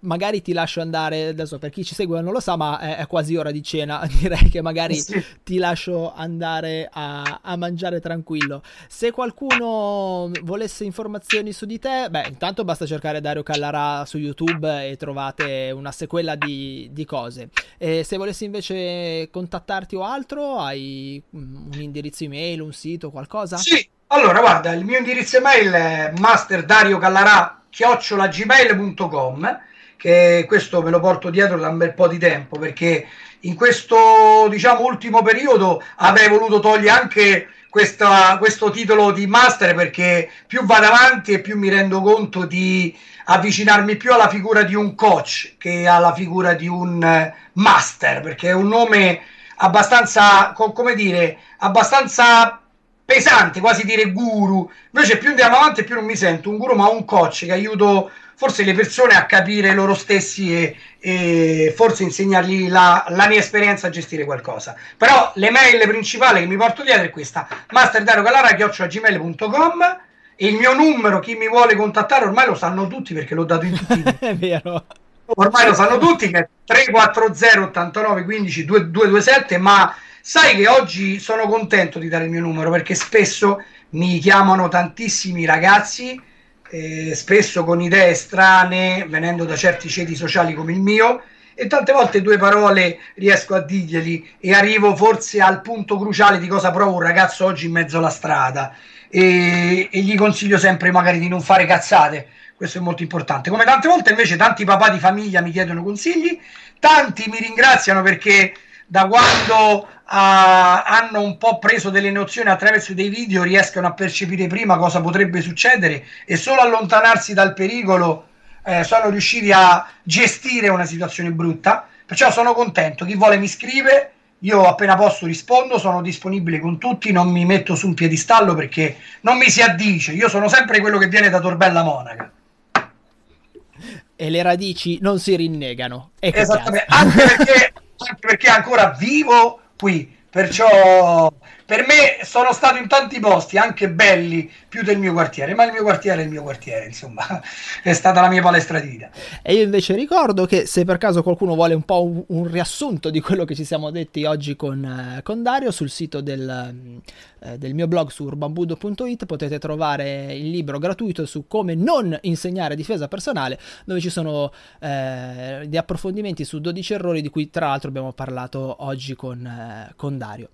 magari ti lascio andare, adesso per chi ci segue non lo sa, ma è, è quasi ora di cena, direi che magari sì. ti lascio andare a, a, mangiare tranquillo. Se qualcuno volesse informazioni su di te, beh, intanto basta cercare Dario Callarà su YouTube e trovate una sequela di, di cose. E se volessi invece contattarti o altro, hai un indirizzo email, un sito, qualcosa? Sì, allora guarda, il mio indirizzo email è masterdariocalarà chiocciolagmail.com che questo me lo porto dietro da un bel po' di tempo perché in questo diciamo ultimo periodo avrei voluto togliere anche questa, questo titolo di master perché più vado avanti e più mi rendo conto di avvicinarmi più alla figura di un coach che alla figura di un eh, master perché è un nome abbastanza come dire abbastanza pesante quasi dire guru. Invece più andiamo avanti più non mi sento un guru ma un coach che aiuto forse le persone a capire loro stessi e, e forse insegnargli la, la, mia esperienza a gestire qualcosa. Però l'email principale che mi porto dietro è questa, masterdarocalara.gmail.com e il mio numero, chi mi vuole contattare ormai lo sanno tutti perché l'ho dato in tutti È vero. Ormai lo sanno tutti che è 340 89 15 227, ma sai che oggi sono contento di dare il mio numero perché spesso mi chiamano tantissimi ragazzi eh, spesso con idee strane, venendo da certi ceti sociali come il mio, e tante volte due parole riesco a dirglieli e arrivo forse al punto cruciale di cosa prova un ragazzo oggi in mezzo alla strada. E, e gli consiglio sempre magari di non fare cazzate questo è molto importante. Come tante volte invece tanti papà di famiglia mi chiedono consigli tanti mi ringraziano perché da quando hanno un po' preso delle nozioni attraverso dei video riescono a percepire prima cosa potrebbe succedere e solo allontanarsi dal pericolo eh, sono riusciti a gestire una situazione brutta. Perciò sono contento. Chi vuole mi scrive, io appena posso rispondo, sono disponibile con tutti, non mi metto su un piedistallo perché non mi si addice. Io sono sempre quello che viene da Torbella Monaca. E le radici non si rinnegano. Esattamente, anche perché, anche perché ancora vivo qui. Perciò per me sono stato in tanti posti, anche belli, più del mio quartiere, ma il mio quartiere è il mio quartiere, insomma, è stata la mia palestra di vita. E io invece ricordo che se per caso qualcuno vuole un po' un, un riassunto di quello che ci siamo detti oggi con, eh, con Dario, sul sito del, eh, del mio blog su urbambudo.it potete trovare il libro gratuito su come non insegnare difesa personale, dove ci sono eh, degli approfondimenti su 12 errori di cui tra l'altro abbiamo parlato oggi con, eh, con Dario.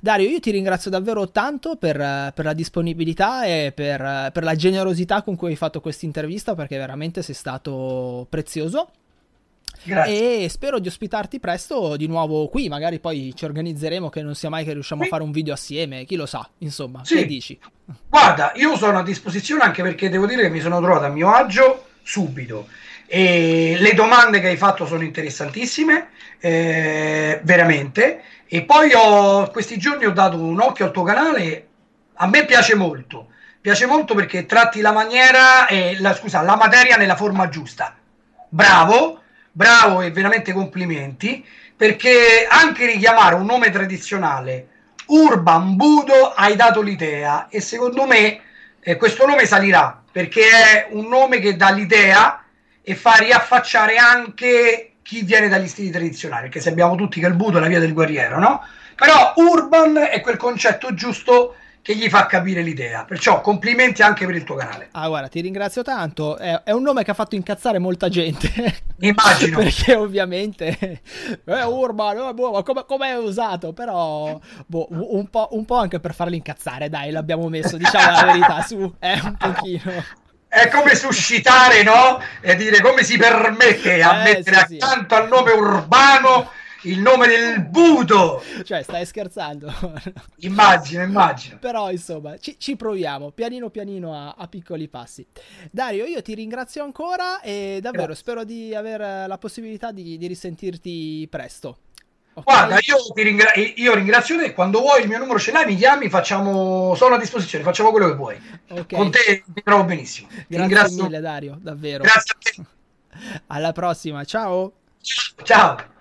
Dario, io ti ringrazio davvero tanto per, per la disponibilità e per, per la generosità con cui hai fatto questa intervista perché veramente sei stato prezioso. Grazie. E spero di ospitarti presto di nuovo qui. Magari poi ci organizzeremo che non sia mai che riusciamo sì. a fare un video assieme. Chi lo sa, insomma, sì. che dici? Guarda, io sono a disposizione anche perché devo dire che mi sono trovato a mio agio subito. E le domande che hai fatto sono interessantissime, eh, veramente. E poi ho, questi giorni ho dato un occhio al tuo canale, a me piace molto, piace molto perché tratti la maniera, eh, la, scusa, la materia nella forma giusta. Bravo, bravo e veramente complimenti, perché anche richiamare un nome tradizionale, Urban Budo, hai dato l'idea e secondo me eh, questo nome salirà perché è un nome che dà l'idea e fa riaffacciare anche chi viene dagli stili tradizionali, perché sappiamo tutti che il Budo è la via del guerriero, no? Però Urban è quel concetto giusto che gli fa capire l'idea. Perciò complimenti anche per il tuo canale. Ah, guarda, ti ringrazio tanto. È, è un nome che ha fatto incazzare molta gente. Immagino. Perché ovviamente è Urban, eh, boh, come, come è usato? Però boh, un, po', un po' anche per farli incazzare, dai, l'abbiamo messo, diciamo la verità, su, è un pochino è come suscitare, no? E dire come si permette a eh, mettere sì, accanto sì. al nome urbano il nome del budo. Cioè, stai scherzando? immagino, immagino. Però, insomma, ci, ci proviamo, pianino pianino a, a, piccoli passi. Dario, io ti ringrazio ancora e davvero Grazie. spero di avere la possibilità di, di risentirti presto. Okay. Guarda, io, ringra- io, ringrazio te. Quando vuoi il mio numero ce l'hai, mi chiami, facciamo... sono a disposizione, facciamo quello che vuoi. Okay. Con te mi trovo benissimo. Grazie ringrazio... mille, Dario, davvero. Grazie a te. Alla prossima, ciao. Ciao.